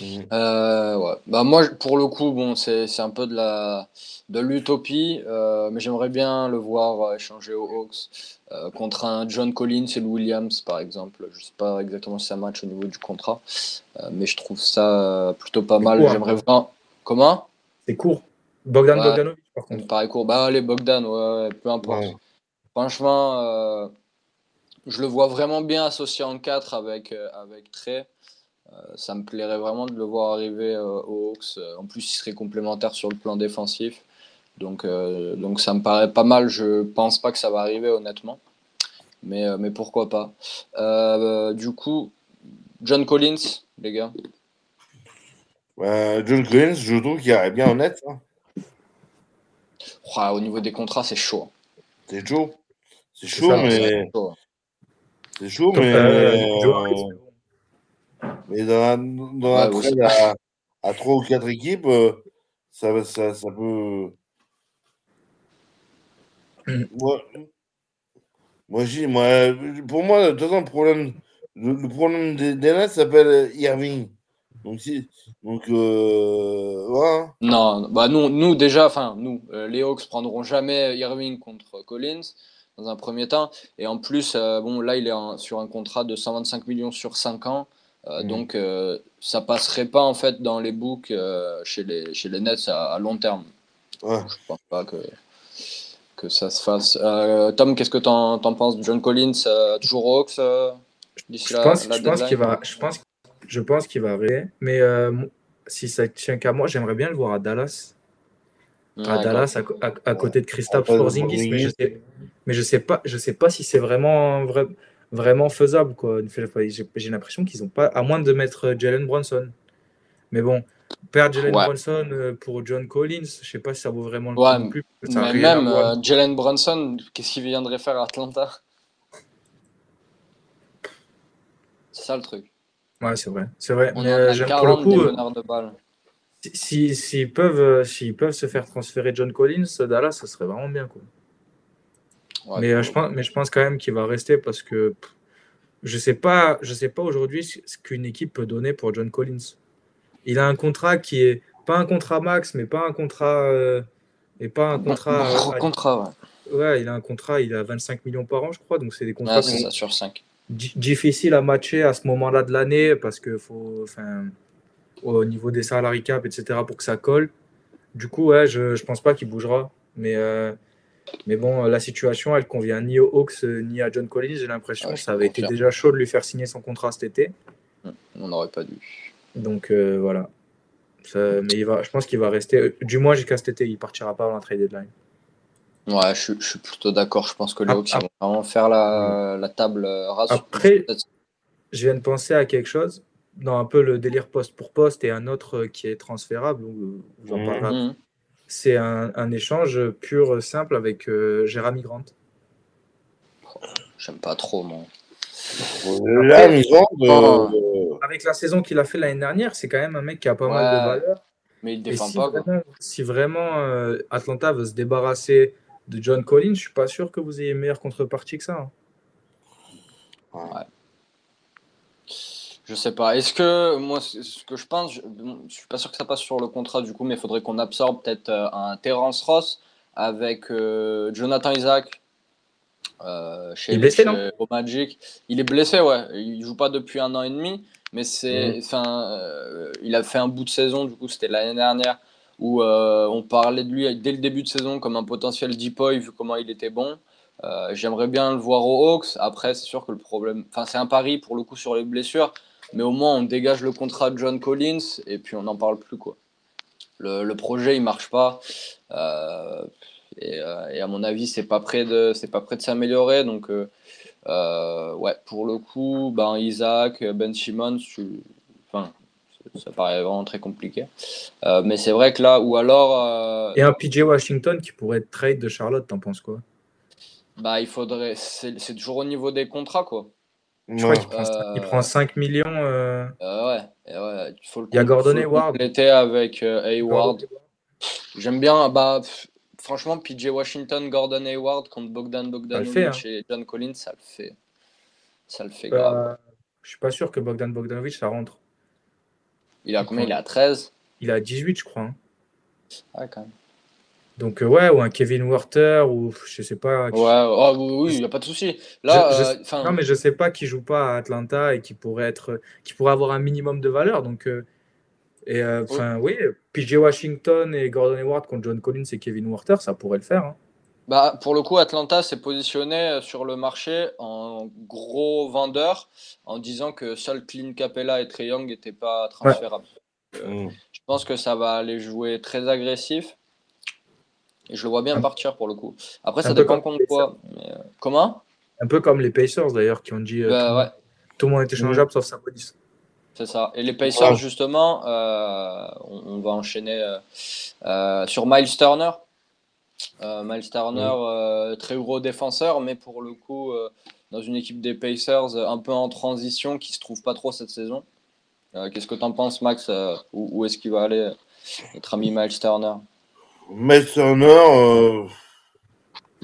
Mhm. euh, ouais. Bah, moi, pour le coup, bon, c'est un peu de la de l'utopie, euh, mais j'aimerais bien le voir euh, échanger aux Hawks euh, contre un John Collins et Williams, par exemple. Je sais pas exactement si ça match au niveau du contrat, mais je trouve ça plutôt pas mal. hein. J'aimerais vraiment. Comment? C'est court. Bogdan Ouais. Bogdanovic, par contre. Pareil court. Bah, allez, Bogdan, ouais, peu importe. Franchement, je le vois vraiment bien associé en 4 avec, avec Trey. Euh, ça me plairait vraiment de le voir arriver euh, aux Hawks. Euh, En plus, il serait complémentaire sur le plan défensif. Donc, euh, donc ça me paraît pas mal. Je pense pas que ça va arriver, honnêtement. Mais, euh, mais pourquoi pas. Euh, du coup, John Collins, les gars. John Collins, je trouve qu'il irait bien honnête. hein. Ouah, au niveau des contrats, c'est chaud. C'est chaud. C'est chaud, ça, mais. C'est chaud. Mais. Mais dans la, dans trade à, à 3 ou 4 équipes, euh, ça, va- ça, ça peut. *clears throat* Moi, moi, moi, pour moi, de toute façon, le problème, le, le problème des, des Nets s'appelle Irving. Donc, si, donc euh, voilà. Non, bah nous, nous déjà, enfin nous, euh, les Hawks prendront jamais Irving contre Collins dans un premier temps. Et en plus, euh, bon là il est en- sur un contrat de 125 millions sur 5 ans, Euh, Mhm. donc euh, ça passerait pas en fait dans les books euh, chez les chez les Nets à, à long terme. Ouais. Je pense pas que, que ça se fasse. Euh, Tom, qu'est-ce que t'en en penses? John Collins, euh, toujours Hawks euh, Je la, pense, la je pense deadline qu'il va, je pense, je pense qu'il va arriver. Mais euh, si ça tient qu'à moi, j'aimerais bien le voir à Dallas. à Ouais, Dallas, à, à- à côté de Kristaps Après, Porzingis, mais je sais, mais je sais pas, je sais pas si c'est vraiment, vra- vraiment faisable quoi. J'ai l'impression qu'ils ont pas, à moins de mettre euh, Jalen Brunson. Mais bon, perdre Jalen Ouais. Brunson euh, pour John Collins, je sais pas si ça vaut vraiment le Ouais, coup plus. Mais même euh, Jalen Brunson, qu'est-ce qu'il viendrait faire à Atlanta? C'est ça le truc. Ouais, c'est vrai, c'est vrai. On Mais a j'aime- 40 pour le coup, des de balles. si- si- s'ils peuvent, s'ils peuvent se faire transférer John Collins, Dallas, ça serait vraiment bien quoi. Ouais, mais, euh, je pense, mais je pense quand même qu'il va rester parce que pff, je sais pas, je sais pas aujourd'hui ce qu'une équipe peut donner pour John Collins. Il a un contrat qui est pas un contrat max, mais pas un contrat euh, et pas un Bon- contrat. bon gros à- contrat, ouais. ouais, il a un contrat, il a 25 millions par an, je crois, donc c'est des contrats sont ça, sur 5. di- difficiles à matcher à ce moment-là de l'année parce que faut, enfin, au niveau des salary cap, etc., pour que ça colle. Du coup, ouais, je, je pense pas qu'il bougera, mais euh, mais bon, la situation, elle convient ni aux Hawks euh, ni à John Collins. J'ai l'impression que ça avait été déjà chaud de lui faire signer son contrat cet été. On n'aurait pas dû. Donc euh, voilà. Ça- mais il va, je pense qu'il va rester, euh, du moins jusqu'à cet été, il partira pas avant la trade deadline. Ouais, je, suis- je suis plutôt d'accord. Je pense que les Ap- Hawks ils vont vraiment faire la, la table rase. Après- Je viens de penser à quelque chose dans un peu le délire poste pour poste et un autre qui est transférable. où- où. Mhm. C'est un, un échange pur simple avec euh, Jeremy Grant. J'aime pas trop, moi. Là, ils vendent. Euh, Avec la saison qu'il a fait l'année dernière, c'est quand même un mec qui a pas mal Ouais. de valeur. Mais il défend si pas, quoi. vraiment, si vraiment, euh, Atlanta veut se débarrasser de John Collins, je suis pas sûr que vous ayez meilleure contrepartie que ça. hein. Je sais pas. Est-ce que moi, ce que je pense, je, je suis pas sûr que ça passe sur le contrat du coup, mais il faudrait qu'on absorbe peut-être euh, un Terence Ross avec euh, Jonathan Isaac euh, chez, Il est blessé, chez- non? Au Magic. Il est blessé, ouais. Il joue pas depuis un an et demi, mais c'est, euh, il a fait un bout de saison. Du coup, c'était l'année dernière où on parlait de lui dès le début de saison comme un potentiel depoy vu comment il était bon. J'aimerais bien le voir aux Hawks. Après, c'est sûr que le problème, enfin, c'est un pari pour le coup sur les blessures, mais au moins on dégage le contrat de John Collins et puis on n'en parle plus quoi. Le, le projet il marche pas. Euh, et, euh, et à mon avis c'est pas prêt de c'est pas prêt de s'améliorer. Donc euh, ouais pour le coup ben Isaac Ben Simmons enfin ça- paraît vraiment très compliqué. Mais c'est vrai que là ou alors Et un PJ Washington qui pourrait être trade de Charlotte, t'en penses quoi? Bah il faudrait c'est toujours au niveau des contrats quoi Je crois qu'il prend, Euh, il prend 5 millions. euh, Euh, ouais, et ouais, il faut le Il y a Gordon Hayward. compléter avec euh, Hayward. J'aime bien, bah, franchement, PJ Washington, Gordon Hayward contre Bogdan Bogdanovic hein. et John Collins, ça le fait. Ça le fait grave. Bah, je suis pas sûr que Bogdan Bogdanovic ça rentre. Il a combien? Il a 13 Il a 18, je crois. hein. Ouais, quand même. Donc euh, ouais, ou un Kevin Werther ou je sais pas. qui- Ouais, oh, oui, oui, il n'y a pas de souci. Là, Je- je- euh, Non, mais je sais pas qui joue pas à Atlanta et qui pourrait être, qui pourrait avoir un minimum de valeur. Donc, euh, et euh, enfin, oui, PJ Washington et Gordon Hayward contre John Collins et Kevin Werther, ça pourrait le faire. hein. bah, pour le coup, Atlanta s'est positionné sur le marché en gros vendeur en disant que seul Clint Capella et Trey Young n'étaient pas transférables. Mm. Je pense que ça va aller jouer très agressif. Et je le vois bien Un- partir pour le coup. Après, ça dépend comme contre quoi. mais, euh, Comment? Un peu comme les Pacers d'ailleurs qui ont dit euh, Bah, tout, ouais, tout le monde est échangeable sauf Sabonis. c'est ça. Et les Pacers, Ouais. justement, euh, on, on va enchaîner euh, euh, sur Miles Turner. Euh, Miles Turner, euh, très gros défenseur, mais pour le coup, euh, dans une équipe des Pacers un peu en transition qui se trouve pas trop cette saison. Euh, Qu'est-ce que tu en penses, Max euh, Où, où est-ce qu'il va aller, notre ami Miles Turner? Euh,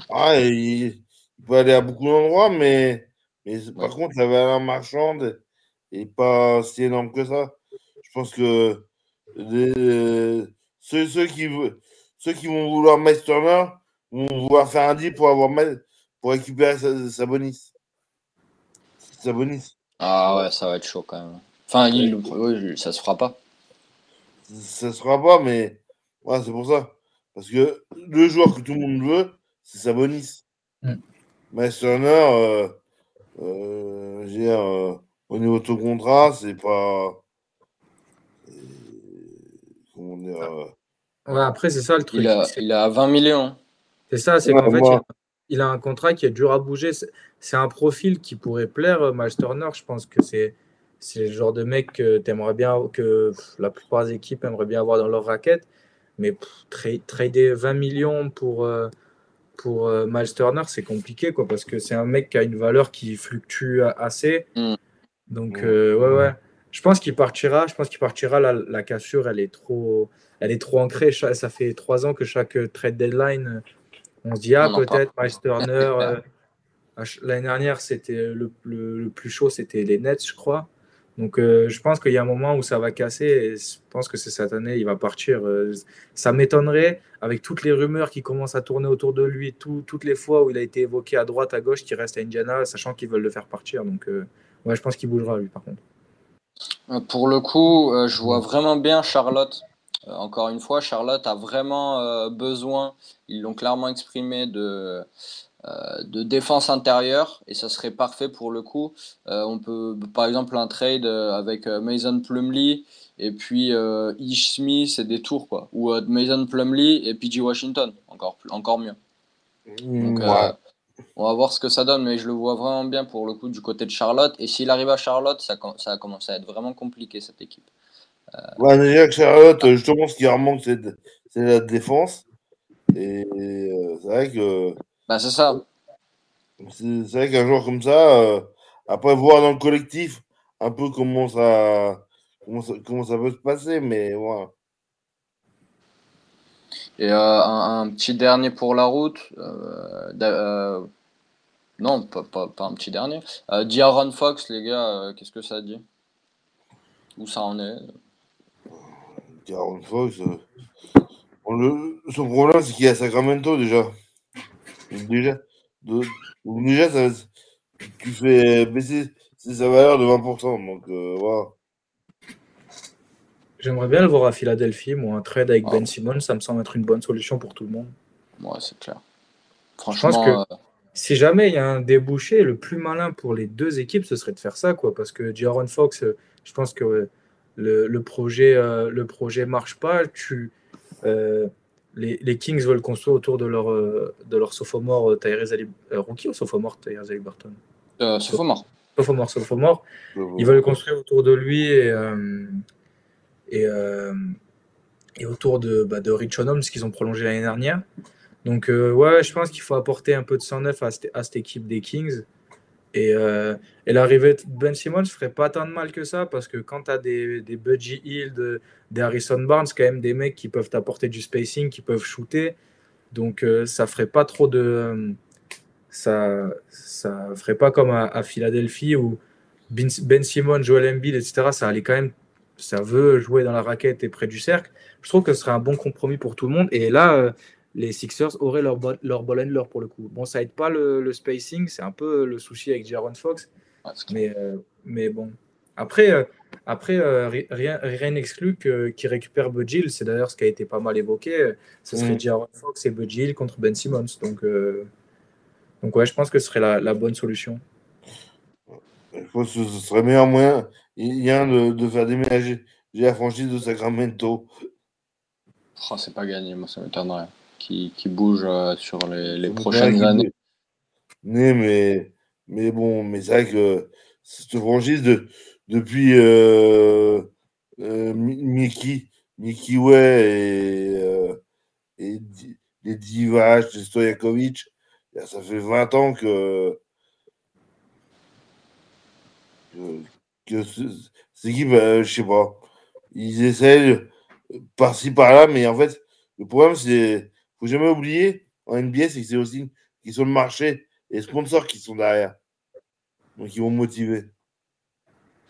ah, il, il peut aller à beaucoup d'endroits, mais, mais par Ouais. contre, la valeur marchande n'est pas si énorme que ça. Je pense que les- ceux, ceux, qui, ceux qui vont vouloir Turner vont vouloir faire un deal pour, avoir pour récupérer sa, sa bonus. Sa bonus. Ah ouais, ça va être chaud quand même. Enfin, il, ça se fera pas. Ça ne sera pas, mais ouais, c'est pour ça. Parce que le joueur que tout le monde veut, c'est Sabonis. Mm. Miles Turner, euh, euh, je veux dire, euh, au niveau de ton contrat, c'est pas. Comment dire euh, Ouais, après, c'est ça le truc. Il a, C'est- il a 20 millions. C'est ça, c'est Ouais, qu'en fait, il a, il a un contrat qui est dur à bouger. C'est- un profil qui pourrait plaire, Miles Turner. Je pense que c'est c'est le genre de mec que t'aimerais bien, que pff, la plupart des équipes aimeraient bien avoir dans leur raquette. Mais pff, tra- trader 20 millions pour, euh, pour euh, Miles Turner, c'est compliqué, quoi, parce que c'est un mec qui a une valeur qui fluctue a- assez. Mm. Donc, Mm. euh, ouais, ouais. Je pense qu'il partira. Je pense qu'il partira. La, la cassure, elle est trop, elle est trop ancrée. Cha- Ça fait trois ans que chaque trade deadline, on se dit ah peut-être Miles Turner. *laughs* euh, L'année dernière, c'était le, le- le plus chaud, c'était les Nets, je crois. Donc, euh, je pense qu'il y a un moment où ça va casser. Et je pense que c'est cette année, il va partir. Euh, ça m'étonnerait, avec toutes les rumeurs qui commencent à tourner autour de lui, tout- toutes les fois où il a été évoqué à droite, à gauche, qu'il reste à Indiana, sachant qu'ils veulent le faire partir. Donc, euh, je pense qu'il bougera, lui, par contre. Pour le coup, je vois vraiment bien Charlotte. Encore une fois, Charlotte a vraiment besoin, ils l'ont clairement exprimé, de, de défense intérieure et ça serait parfait pour le coup. Euh, on peut, par exemple, un trade euh, avec euh, Mason Plumlee et puis euh, Ish Smith et des tours, quoi. Ou euh, Mason Plumlee et PG Washington, encore, plus- encore mieux. Donc, ouais. euh, on va voir ce que ça donne, mais je le vois vraiment bien pour le coup du côté de Charlotte. Et s'il arrive à Charlotte, ça, ça a commencé à être vraiment compliqué cette équipe. Ouais, déjà que Charlotte, euh, justement, ce qui leur manque, c'est la défense. Et euh, c'est vrai que Bah, c'est ça. c'est c'est vrai qu'un joueur comme ça, euh, après voir dans le collectif un peu comment ça, comment ça, comment ça peut se passer, mais ouais. Et euh, un, un petit dernier pour la route. euh, non, pas, pas, pas un petit dernier. Euh, D'Aaron Fox, les gars, qu'est-ce que ça dit? Où ça en est? Aaron Fox, le, son problème, c'est qu'il est à Sacramento déjà. Déjà, de- donc déjà ça, tu fais baisser sa valeur de 20%. Donc euh, voilà. J'aimerais bien le voir à Philadelphie. Moi, un trade avec Ah. Ben Simmons, ça me semble être une bonne solution pour tout le monde. Ouais, c'est clair. pense Franchement, que- euh, Si jamais il y a un débouché, le plus malin pour les deux équipes, ce serait de faire ça, quoi. Parce que Jaron Fox, euh, je pense que le, le projet, euh, le projet marche pas. Tu, euh, les, les Kings veulent construire autour de leur, euh, de leur sophomore euh, Tyrese Ali- euh, rookie ou sophomore Tyrese Haliburton euh, sophomore. Sophomore, sophomore. Ils veulent construire autour de lui et, euh, et, euh, et autour de, bah, de Rich Holmes qu'ils ont prolongé l'année dernière. Donc, ouais, je pense qu'il faut apporter un peu de 109 à, cette- à cette équipe des Kings. Et, euh, et l'arrivée de Ben Simmons ferait pas tant de mal que ça parce que quand tu as des, des Budgie Hill, de- des Harrison Barnes, quand même des mecs qui peuvent t'apporter du spacing, qui peuvent shooter. Donc, euh, ça ferait pas trop de. ça, ça ferait pas comme à, à Philadelphie où Ben Ben Simmons, Joel Embiid, etc. Ça allait quand même. Ça veut jouer dans la raquette et près du cercle. Je trouve que ce serait un bon compromis pour tout le monde. Et là, euh, les Sixers auraient leur, ball, leur ball handler pour le coup. Bon, ça aide pas le, le spacing, c'est un peu le souci avec Jaron Fox. Ouais. Mais, euh, mais bon. Après, euh, après euh, ri- rien rien n'exclut que- qu'il récupère Bud Hill. C'est d'ailleurs ce qui a été pas mal évoqué. Ce serait Mm. Jaron Fox et Bud Hill contre Ben Simmons. Donc, euh, donc ouais, je pense que ce serait la, la bonne solution. Je pense que ce serait meilleur moyen, il y a un de, de faire déménager j'ai la franchise de Sacramento. Oh, c'est pas gagné, moi ça m'étonnerait. Qui, qui bouge euh, sur les, prochaines années. né, mais, mais bon, mais c'est vrai que cette franchise, de, depuis euh, euh, Mi- Mickey, Mickey Way et, euh, et les Divac, les Stojakovic, ça fait 20 ans que, que, que ce- cette équipe, euh, je sais pas, ils essayent par-ci par-là, mais en fait, le problème, c'est faut jamais oublier en NBA, c'est que c'est aussi qui sont le marché et les sponsors qui sont derrière. Donc, ils vont motiver.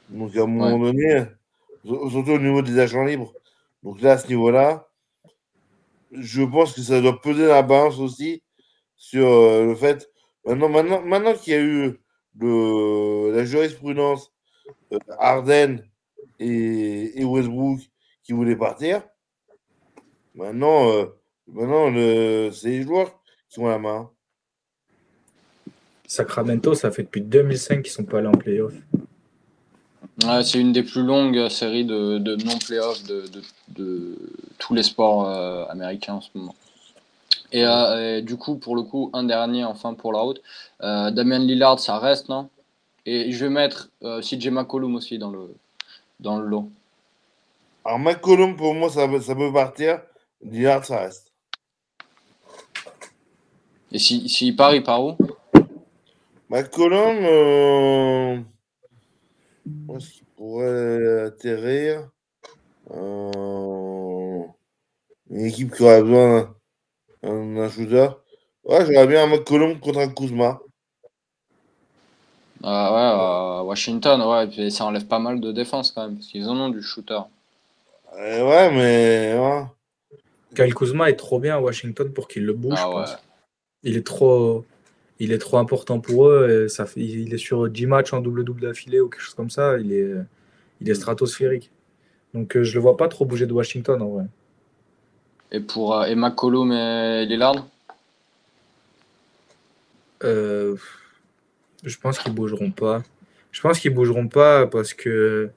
Donc, à un moment donné, surtout au niveau des agents libres. Donc, là, à ce niveau-là, je pense que ça doit peser la balance aussi sur euh, le fait. Maintenant, maintenant, maintenant qu'il y a eu le, la jurisprudence euh, Harden et, et Westbrook qui voulaient partir, maintenant, euh, Maintenant, le... c'est les joueurs qui ont la main. Sacramento, ça fait depuis 2005 qu'ils sont pas allés en playoff. Ouais, c'est une des plus longues séries de, de non-playoffs de, de, de tous les sports euh, américains en ce moment. Et, euh, et du coup, pour le coup, un dernier enfin pour la route. Euh, Damien Lillard, ça reste, non Et je vais mettre euh, CJ McCollum aussi dans le, dans le lot. Alors, McCollum, pour moi, ça peut partir. Lillard, ça reste. Et s'il si, s'il part, il part où? McCollum, euh... où est-ce qu'il pourrait atterrir Euh, Une équipe qui aurait besoin d'un shooter. Ouais, j'aurais bien un McCollum contre un Kuzma. Euh, Ouais, euh, Washington, ouais, et puis ça enlève pas mal de défense quand même, parce qu'ils en ont du shooter. Euh, ouais, mais. ouais. Kyle Kuzma est trop bien à Washington pour qu'il le bouge. Ah je ouais. Il est trop, il est trop important pour eux. et ça fait, il est sur 10 matchs en double-double d'affilée ou quelque chose comme ça. Il est, il est stratosphérique. Donc euh, je le vois pas trop bouger de Washington en vrai. Et pour euh, et McCollum et Lillard? Euh, je pense qu'ils bougeront pas. Je pense qu'ils bougeront pas parce que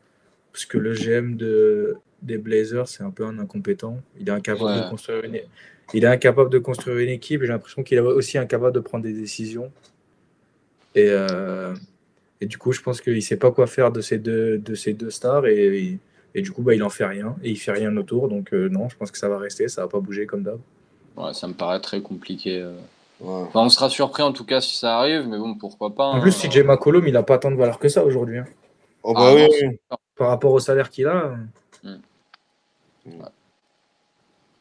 parce que le GM de des Blazers c'est un peu un incompétent. Il est incapable Ouais. de construire une il est incapable de construire une équipe. J'ai l'impression qu'il est aussi incapable de prendre des décisions. Et euh, et du coup je pense qu'il sait pas quoi faire de ces deux de ces deux stars et et du coup bah il en fait rien et il fait rien autour. Donc euh, non, je pense que ça va rester, ça va pas bouger comme d'hab. Ouais, ça me paraît très compliqué. euh. Ouais. Enfin, on sera surpris en tout cas si ça arrive, mais bon, pourquoi pas. En hein. plus, CJ McCollum, il a pas tant de valeur que ça aujourd'hui. hein. Oh, Ah, bah oui, oui. Par rapport au salaire qu'il a.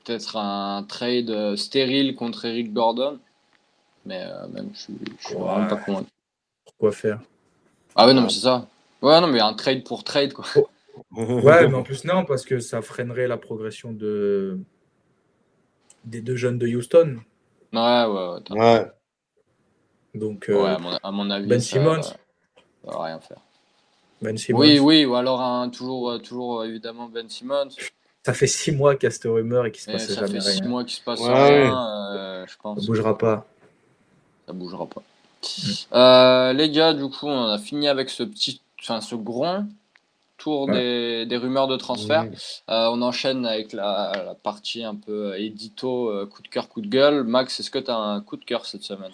Peut-être un trade euh, stérile contre Eric Gordon, mais euh, même je suis, je suis Ouais. vraiment pas convaincu. Quoi faire? Ah ouais, non, mais c'est ça. Ouais, non, mais un trade pour trade, quoi. *laughs* Ouais, mais en plus, non, parce que ça freinerait la progression de... des deux jeunes de Houston. Ouais, ouais, ouais. Ouais. Donc, ouais, euh, à, mon, à mon avis. Ben ça, Simmons. ça va rien faire. Ben Simmons. Oui, oui, ou alors un, toujours, euh, toujours évidemment Ben Simmons. Ça fait six mois qu'il y a cette rumeur et qu'il se Et passe ça jamais fait six mois qu'il se passe Ouais, rien. euh, je pense Ça bougera pas. ça bougera pas. Mm. Euh, les gars, du coup, on a fini avec ce petit, enfin, ce grand tour des, des rumeurs de transfert. Euh, on enchaîne avec la, la partie un peu édito, coup de cœur, coup de gueule. Max, est-ce que tu as un coup de cœur cette semaine?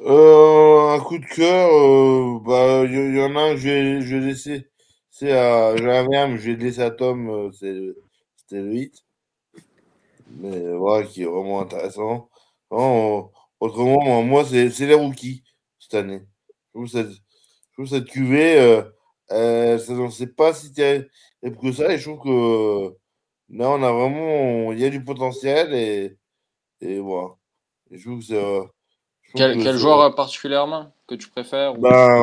Euh, un coup de cœur, euh, bah, il y, y en a un que je vais, je vais laisser. C'est à, je vais laisser à Tom, c'est, c'était le hit. Mais voilà, qui est vraiment intéressant. Non, euh, autrement, moi, moi, c'est, c'est les rookies cette année. Je trouve cette, je trouve cette cuvée, euh, euh, ça n'en sait pas si terrible que ça, et je trouve que euh, là, on a vraiment, il y a du potentiel, et, et voilà. Et je trouve que c'est, euh, Quel, que quel c'est- joueur particulièrement que tu préfères ou- ben,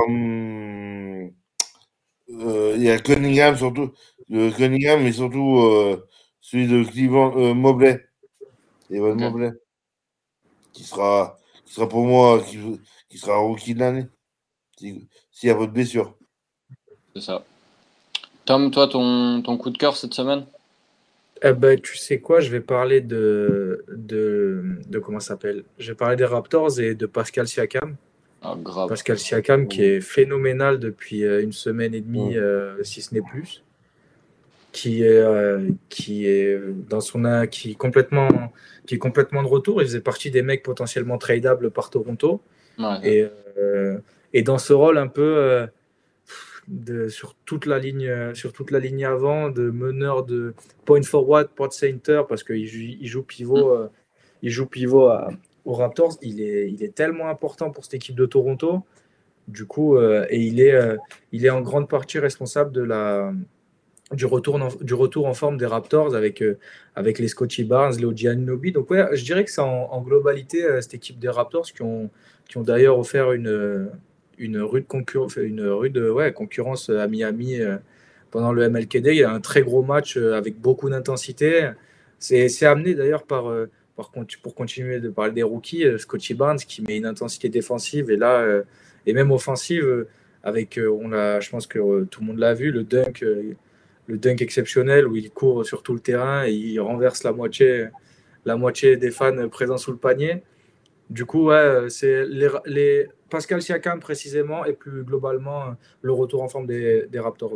il y a Cunningham surtout. Le Cunningham, mais surtout celui de Cleveland, euh, Mobley. Evan. Mobley. Qui sera, qui sera pour moi, qui, qui sera rookie de l'année. si- S'il y a pas de blessure. C'est ça. Tom, toi, ton, ton coup de cœur cette semaine? Eh ben, tu sais quoi, je vais parler de, de, de comment ça s'appelle? Je vais parler des Raptors et de Pascal Siakam. ah, Grave. Pascal Siakam qui est phénoménal depuis euh, une semaine et demie, euh, si ce n'est plus, qui est, euh, qui est dans son qui est complètement qui est complètement de retour. Il faisait partie des mecs potentiellement tradables par Toronto Ouais. et, euh, et dans ce rôle un peu euh, de, sur toute la ligne sur toute la ligne avant de meneur de point forward, point center parce qu'il joue, il joue pivot, euh, il joue pivot à- aux Raptors. Il est, il est tellement important pour cette équipe de Toronto. Du coup, et il est, il est en grande partie responsable de la, du, retour en, du retour en forme des Raptors avec, euh, avec les Scotty Barnes, les Giannobi. Donc, ouais, je dirais que c'est en, globalité euh, cette équipe des Raptors qui ont, qui ont d'ailleurs offert une, une rude, concur- une rude ouais, concurrence à Miami euh, pendant le MLKD. Il y a un très gros match euh, avec beaucoup d'intensité. C'est amené d'ailleurs par, euh, par, pour continuer de parler des rookies, euh, Scotty Barnes qui met une intensité défensive et là, euh, et même offensive, euh, avec, euh, on l'a, je pense que euh, tout le monde l'a vu, le dunk, euh, le dunk exceptionnel où il court sur tout le terrain et il renverse la moitié, la moitié des fans présents sous le panier. Du coup, ouais, c'est les, les, Pascal Siakam précisément et plus globalement le retour en forme des, des Raptors.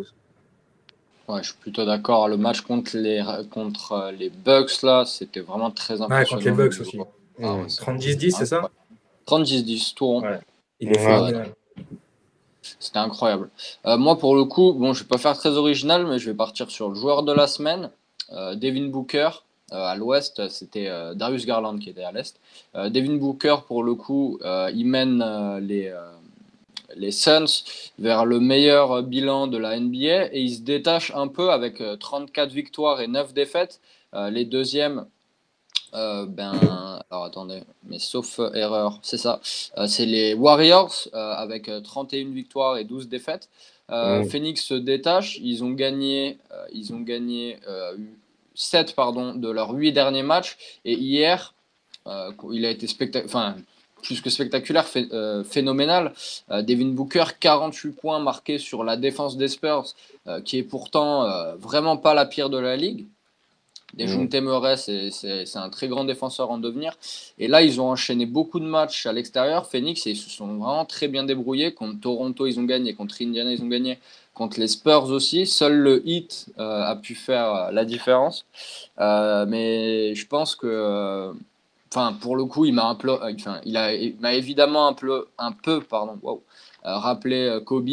Ouais, je suis plutôt d'accord. Le match contre les, contre les Bucks, là, c'était vraiment très impressionnant. Ouais, contre les Bucks aussi. Ah, ouais, 30-10-10, c'est ça? 30-10-10, tout rond. Ouais. Il est phénoménal. C'était incroyable. Euh, moi, pour le coup, bon, je vais pas faire très original, mais je vais partir sur le joueur de la semaine, euh, Devin Booker. Euh, à l'ouest, c'était Darius Garland qui était à l'est. Devin Booker, pour le coup, il mène les, les Suns vers le meilleur bilan de la NBA et il se détache un peu avec 34 victoires et 9 défaites. les deuxièmes, euh, ben, alors attendez, mais sauf euh, erreur, c'est ça. Euh, c'est les Warriors avec 31 victoires et 12 défaites. Phoenix se détache, ils ont gagné, ils ont gagné 7 pardon, de leurs 8 derniers matchs. Et hier, il a été spectaculaire, plus que spectaculaire, phénoménal. Devin Booker, 48 points marqués sur la défense des Spurs, qui est pourtant vraiment pas la pire de la ligue. Dejounte mmh. Murray, c'est un très grand défenseur en devenir. Et là, ils ont enchaîné beaucoup de matchs à l'extérieur. Phoenix, et ils se sont vraiment très bien débrouillés. Contre Toronto, ils ont gagné. Contre Indiana, ils ont gagné. Contre les Spurs aussi. Seul le hit euh, a pu faire la différence. Euh, mais je pense que, euh, enfin, pour le coup, il m'a enfin, il m'a évidemment un peu, un peu pardon, wow, rappelé Kobe,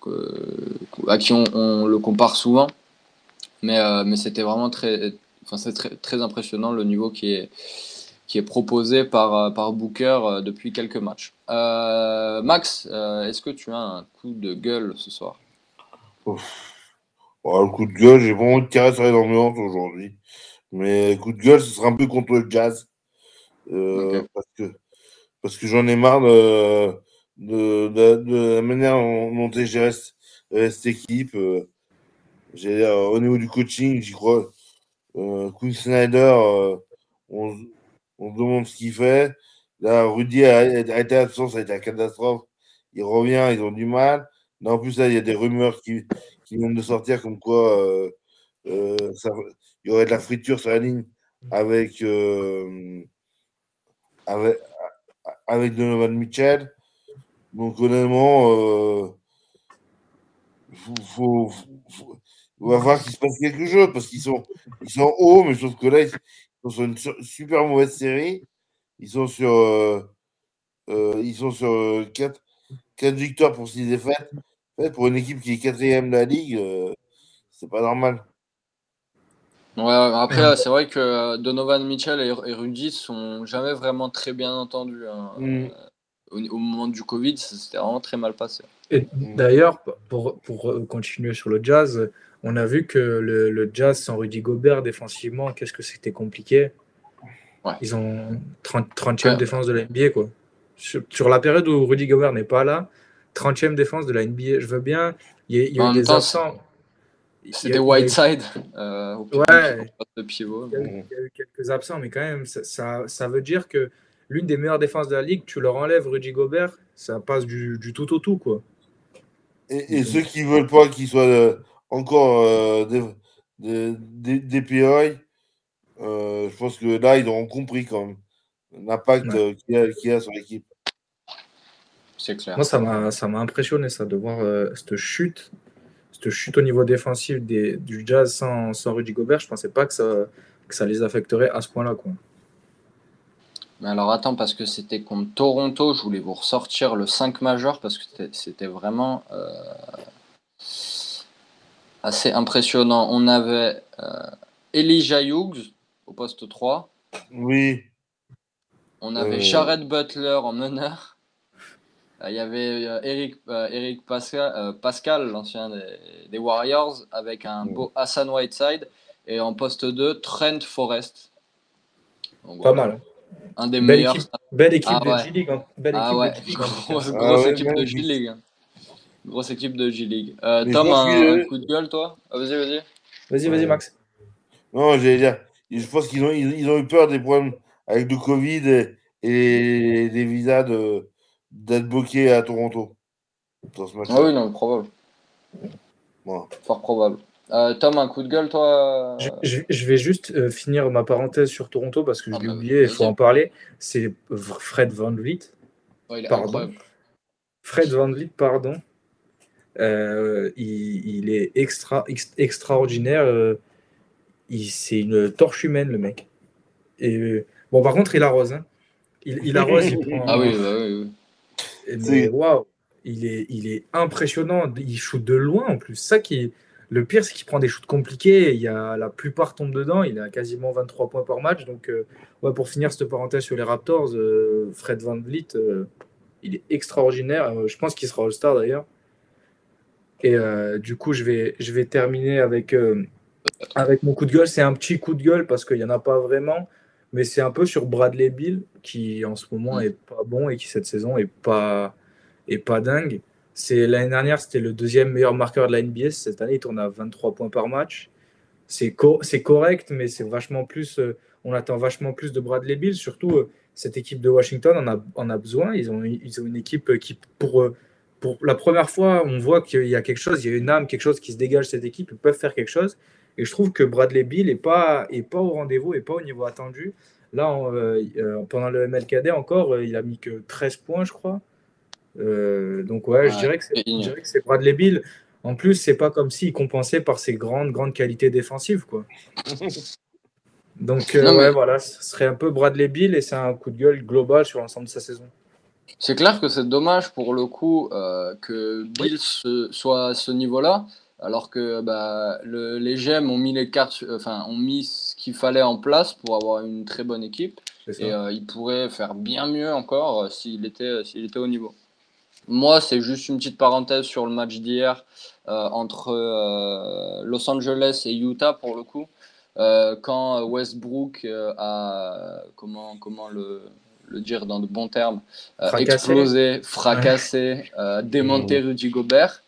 que, à qui on, on le compare souvent. Mais, euh, mais c'était vraiment très, enfin, c'est très, très impressionnant le niveau qui est, qui est proposé par, euh, par Booker euh, depuis quelques matchs. Euh, Max, est-ce que tu as un coup de gueule ce soir? Ouf. Le coup de gueule, j'ai pas envie de tirer sur les ambiances aujourd'hui. Mais coup de gueule, ce sera un peu contre le jazz. Euh, okay. Parce que, parce que j'en ai marre de, de, de, de, la manière dont est gérée cette équipe. Euh, euh, au niveau du coaching, j'y crois. Euh, Quinn Snyder, euh, on, on, se demande ce qu'il fait. Là, Rudy a, été absent, ça a été une catastrophe. Il revient, ils ont du mal. Là, en plus, là, il y a des rumeurs qui, qui viennent de sortir comme quoi euh, euh, il y aurait de la friture sur la ligne avec, euh, avec, avec Donovan Mitchell. Donc, honnêtement, faut, faut, faut, il va falloir qu'il se passe quelque chose parce qu'ils sont, ils sont hauts, mais trouve que là, ils sont sur une super mauvaise série. Ils sont sur, euh, euh, ils sont sur 4, 4 victoires pour 6 défaites. En fait, pour une équipe qui est quatrième de la ligue, euh, c'est pas normal. Ouais, après, c'est vrai que Donovan Mitchell et, et Rudy sont jamais vraiment très bien entendus. Hein. Mm. Au, au, moment du Covid, c'était vraiment très mal passé. Et d'ailleurs, pour, pour continuer sur le jazz, on a vu que le, le Jazz sans Rudy Gobert défensivement, qu'est-ce que c'était compliqué. Ouais. Ils ont 30, 30e ouais. défense de la NBA. Quoi. Sur, sur, la période où Rudy Gobert n'est pas là, 30e défense de la NBA. Je veux bien. Il y a, il y a eu des absents. C'était Whiteside. Euh, ouais. De pivot. Il, y a, il y, a eu quelques absents, mais quand même, ça, ça, ça veut dire que l'une des meilleures défenses de la ligue, tu leur enlèves Rudy Gobert, ça passe du, du tout au tout. Quoi. Et, et ceux qui veulent pas qu'il soit. Encore euh, des, des, des, des PI. Euh, je pense que là, ils auront compris quand même l'impact ouais. qu'il y, qu y, a sur l'équipe. C'est clair. Moi, ça m'a impressionné, ça, de voir euh, cette chute. Cette chute au niveau défensif des, du Jazz sans, sans Rudy Gobert. Je ne pensais pas que ça, que ça les affecterait à ce point-là. Quoi. Mais alors attends, parce que c'était contre Toronto, je voulais vous ressortir le 5 majeur parce que c'était vraiment. Euh assez impressionnant. On avait euh, Elijah Hughes au poste 3. Oui. On avait euh... Jared Butler en meneur. Il y avait euh, Eric, euh, Eric Pascal, Pascal l'ancien des, des, Warriors, avec un beau Hassan Whiteside. Et en poste 2, Trent Forrest. Donc, Pas voilà. mal. Un des belle meilleurs. Équipe, belle équipe ah, de ouais. G-League. Hein. Belle ah équipe ouais, de G-League. grosse, *laughs* grosse ah ouais, équipe de G-League. Grosse équipe de G-League. Euh, Tom, un, que... un, coup de gueule, toi ah, Vas-y, vas-y. Vas-y, vas-y, Max. Non, j'allais dire, je pense qu'ils ont, ils, ont eu peur des problèmes avec le Covid et, et des visas d'être bloqués à Toronto. ah oui, non, probable. Fort probable. Euh, Tom, un coup de gueule, toi Je, je- je vais juste euh, finir ma parenthèse sur Toronto parce que je Ah l'ai bah, oublié, il faut en parler. C'est Fred Van Vliet. Ouais, il est Pardon. incroyable. Fred Van Vliet, pardon. Euh, il, il est extra, ex- extraordinaire. euh, c'est une torche humaine, le mec. Et euh, bon, par contre, il arrose. hein. Il, il arrose, il prend. Ah oui, bah oui, oui. Mais C'est- waouh, il est, il est impressionnant. Il shoot de loin en plus. Ça qui, le pire, c'est qu'il prend des shoots compliqués. Il y a, la plupart tombent dedans. Il a quasiment 23 points par match. Donc, euh, ouais, pour finir cette parenthèse sur les Raptors, euh, Fred Van Vliet, euh, il est extraordinaire. Euh, je pense qu'il sera All-Star d'ailleurs. Et euh, du coup, je vais, je vais terminer avec, euh, avec mon coup de gueule. C'est un petit coup de gueule parce qu'il n'y en a pas vraiment. Mais c'est un peu sur Bradley Bill, qui en ce moment Mm. est pas bon et qui cette saison est pas, est pas dingue. C'est l'année dernière, c'était le deuxième meilleur marqueur de la NBA. Cette année, il tourne à 23 points par match. C'est co- c'est correct, mais c'est vachement plus. euh, on attend vachement plus de Bradley Bill. Surtout, cette équipe de Washington en a, en a besoin. Ils ont, ils ont une équipe qui, pour, pour la première fois, on voit qu'il y a quelque chose, il y a une âme, quelque chose qui se dégage de cette équipe. Ils peuvent faire quelque chose. Et je trouve que Bradley Bill n'est pas, est pas au rendez-vous, n'est pas au niveau attendu. Là, euh, euh, pendant le MLKD encore, euh, il a mis que 13 points, je crois. Euh, donc ouais, je Ouais, dirais que c'est c'est je ignoble. dirais que c'est Bradley Bill. En plus, c'est pas comme s'il compensait par ses grandes, grandes qualités défensives, quoi. *laughs* Donc euh, Non, mais- ouais, voilà, ce serait un peu Bradley Bill et c'est un coup de gueule global sur l'ensemble de sa saison. C'est clair que c'est dommage pour le coup euh, que Bill se- soit à ce niveau-là, alors que bah, le- les GM ont mis les cartes, enfin ont mis ce qu'il fallait en place pour avoir une très bonne équipe et euh, il pourrait faire bien mieux encore euh, s'il était s'il était au niveau. Moi, c'est juste une petite parenthèse sur le match d'hier entre Los Angeles et Utah pour le coup. Quand Westbrook a comment comment le, le dire dans de bons termes euh, Fracassé. explosé, fracassé, euh, démonté Rudy Gobert.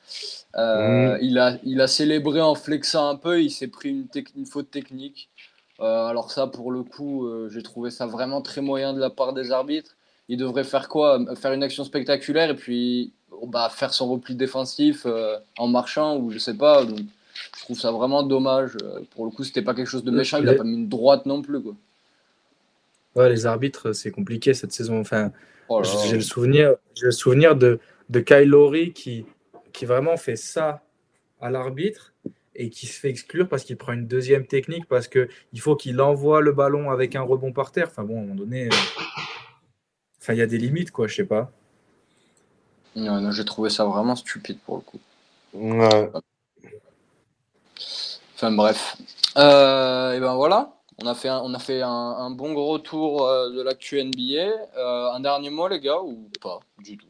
Euh, Mm. il, a, il a célébré en flexant un peu, il s'est pris une, faute technique. Euh, alors ça, pour le coup, euh, j'ai trouvé ça vraiment très moyen de la part des arbitres. Il devrait faire quoi? Faire une action spectaculaire et puis bah, faire son repli défensif euh, en marchant ou je sais pas. Donc, je trouve ça vraiment dommage. Euh, Pour le coup, c'était pas quelque chose de méchant. Il a Les- pas mis une droite non plus. Quoi. Ouais, les arbitres, c'est compliqué cette saison. Enfin, Oh j'ai le souvenir, j'ai le souvenir de, de Kyle Lowry qui, qui vraiment fait ça à l'arbitre et qui se fait exclure parce qu'il prend une deuxième technique parce que il faut qu'il envoie le ballon avec un rebond par terre. Enfin bon, à un moment donné, euh, enfin il y a des limites quoi, je sais pas. Non, j'ai trouvé ça vraiment stupide pour le coup. Ouais. Enfin bref. Euh, et ben voilà, on a fait un, on a fait un, un bon gros tour euh, de l'actu NBA. Euh, un dernier mot les gars ou pas du tout?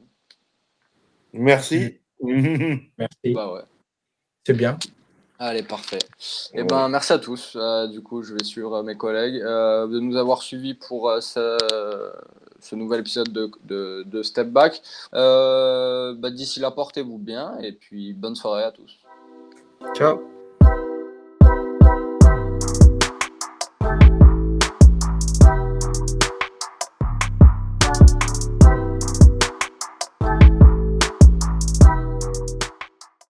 Merci. *laughs* Merci. Bah ouais. C'est bien. Allez, parfait. Et ben merci à tous. Euh, du coup, je vais suivre euh, mes collègues euh, de nous avoir suivis pour euh, ce, ce nouvel épisode de, de, de Step Back. Euh, bah, D'ici là, portez-vous bien et puis bonne soirée à tous. Ciao.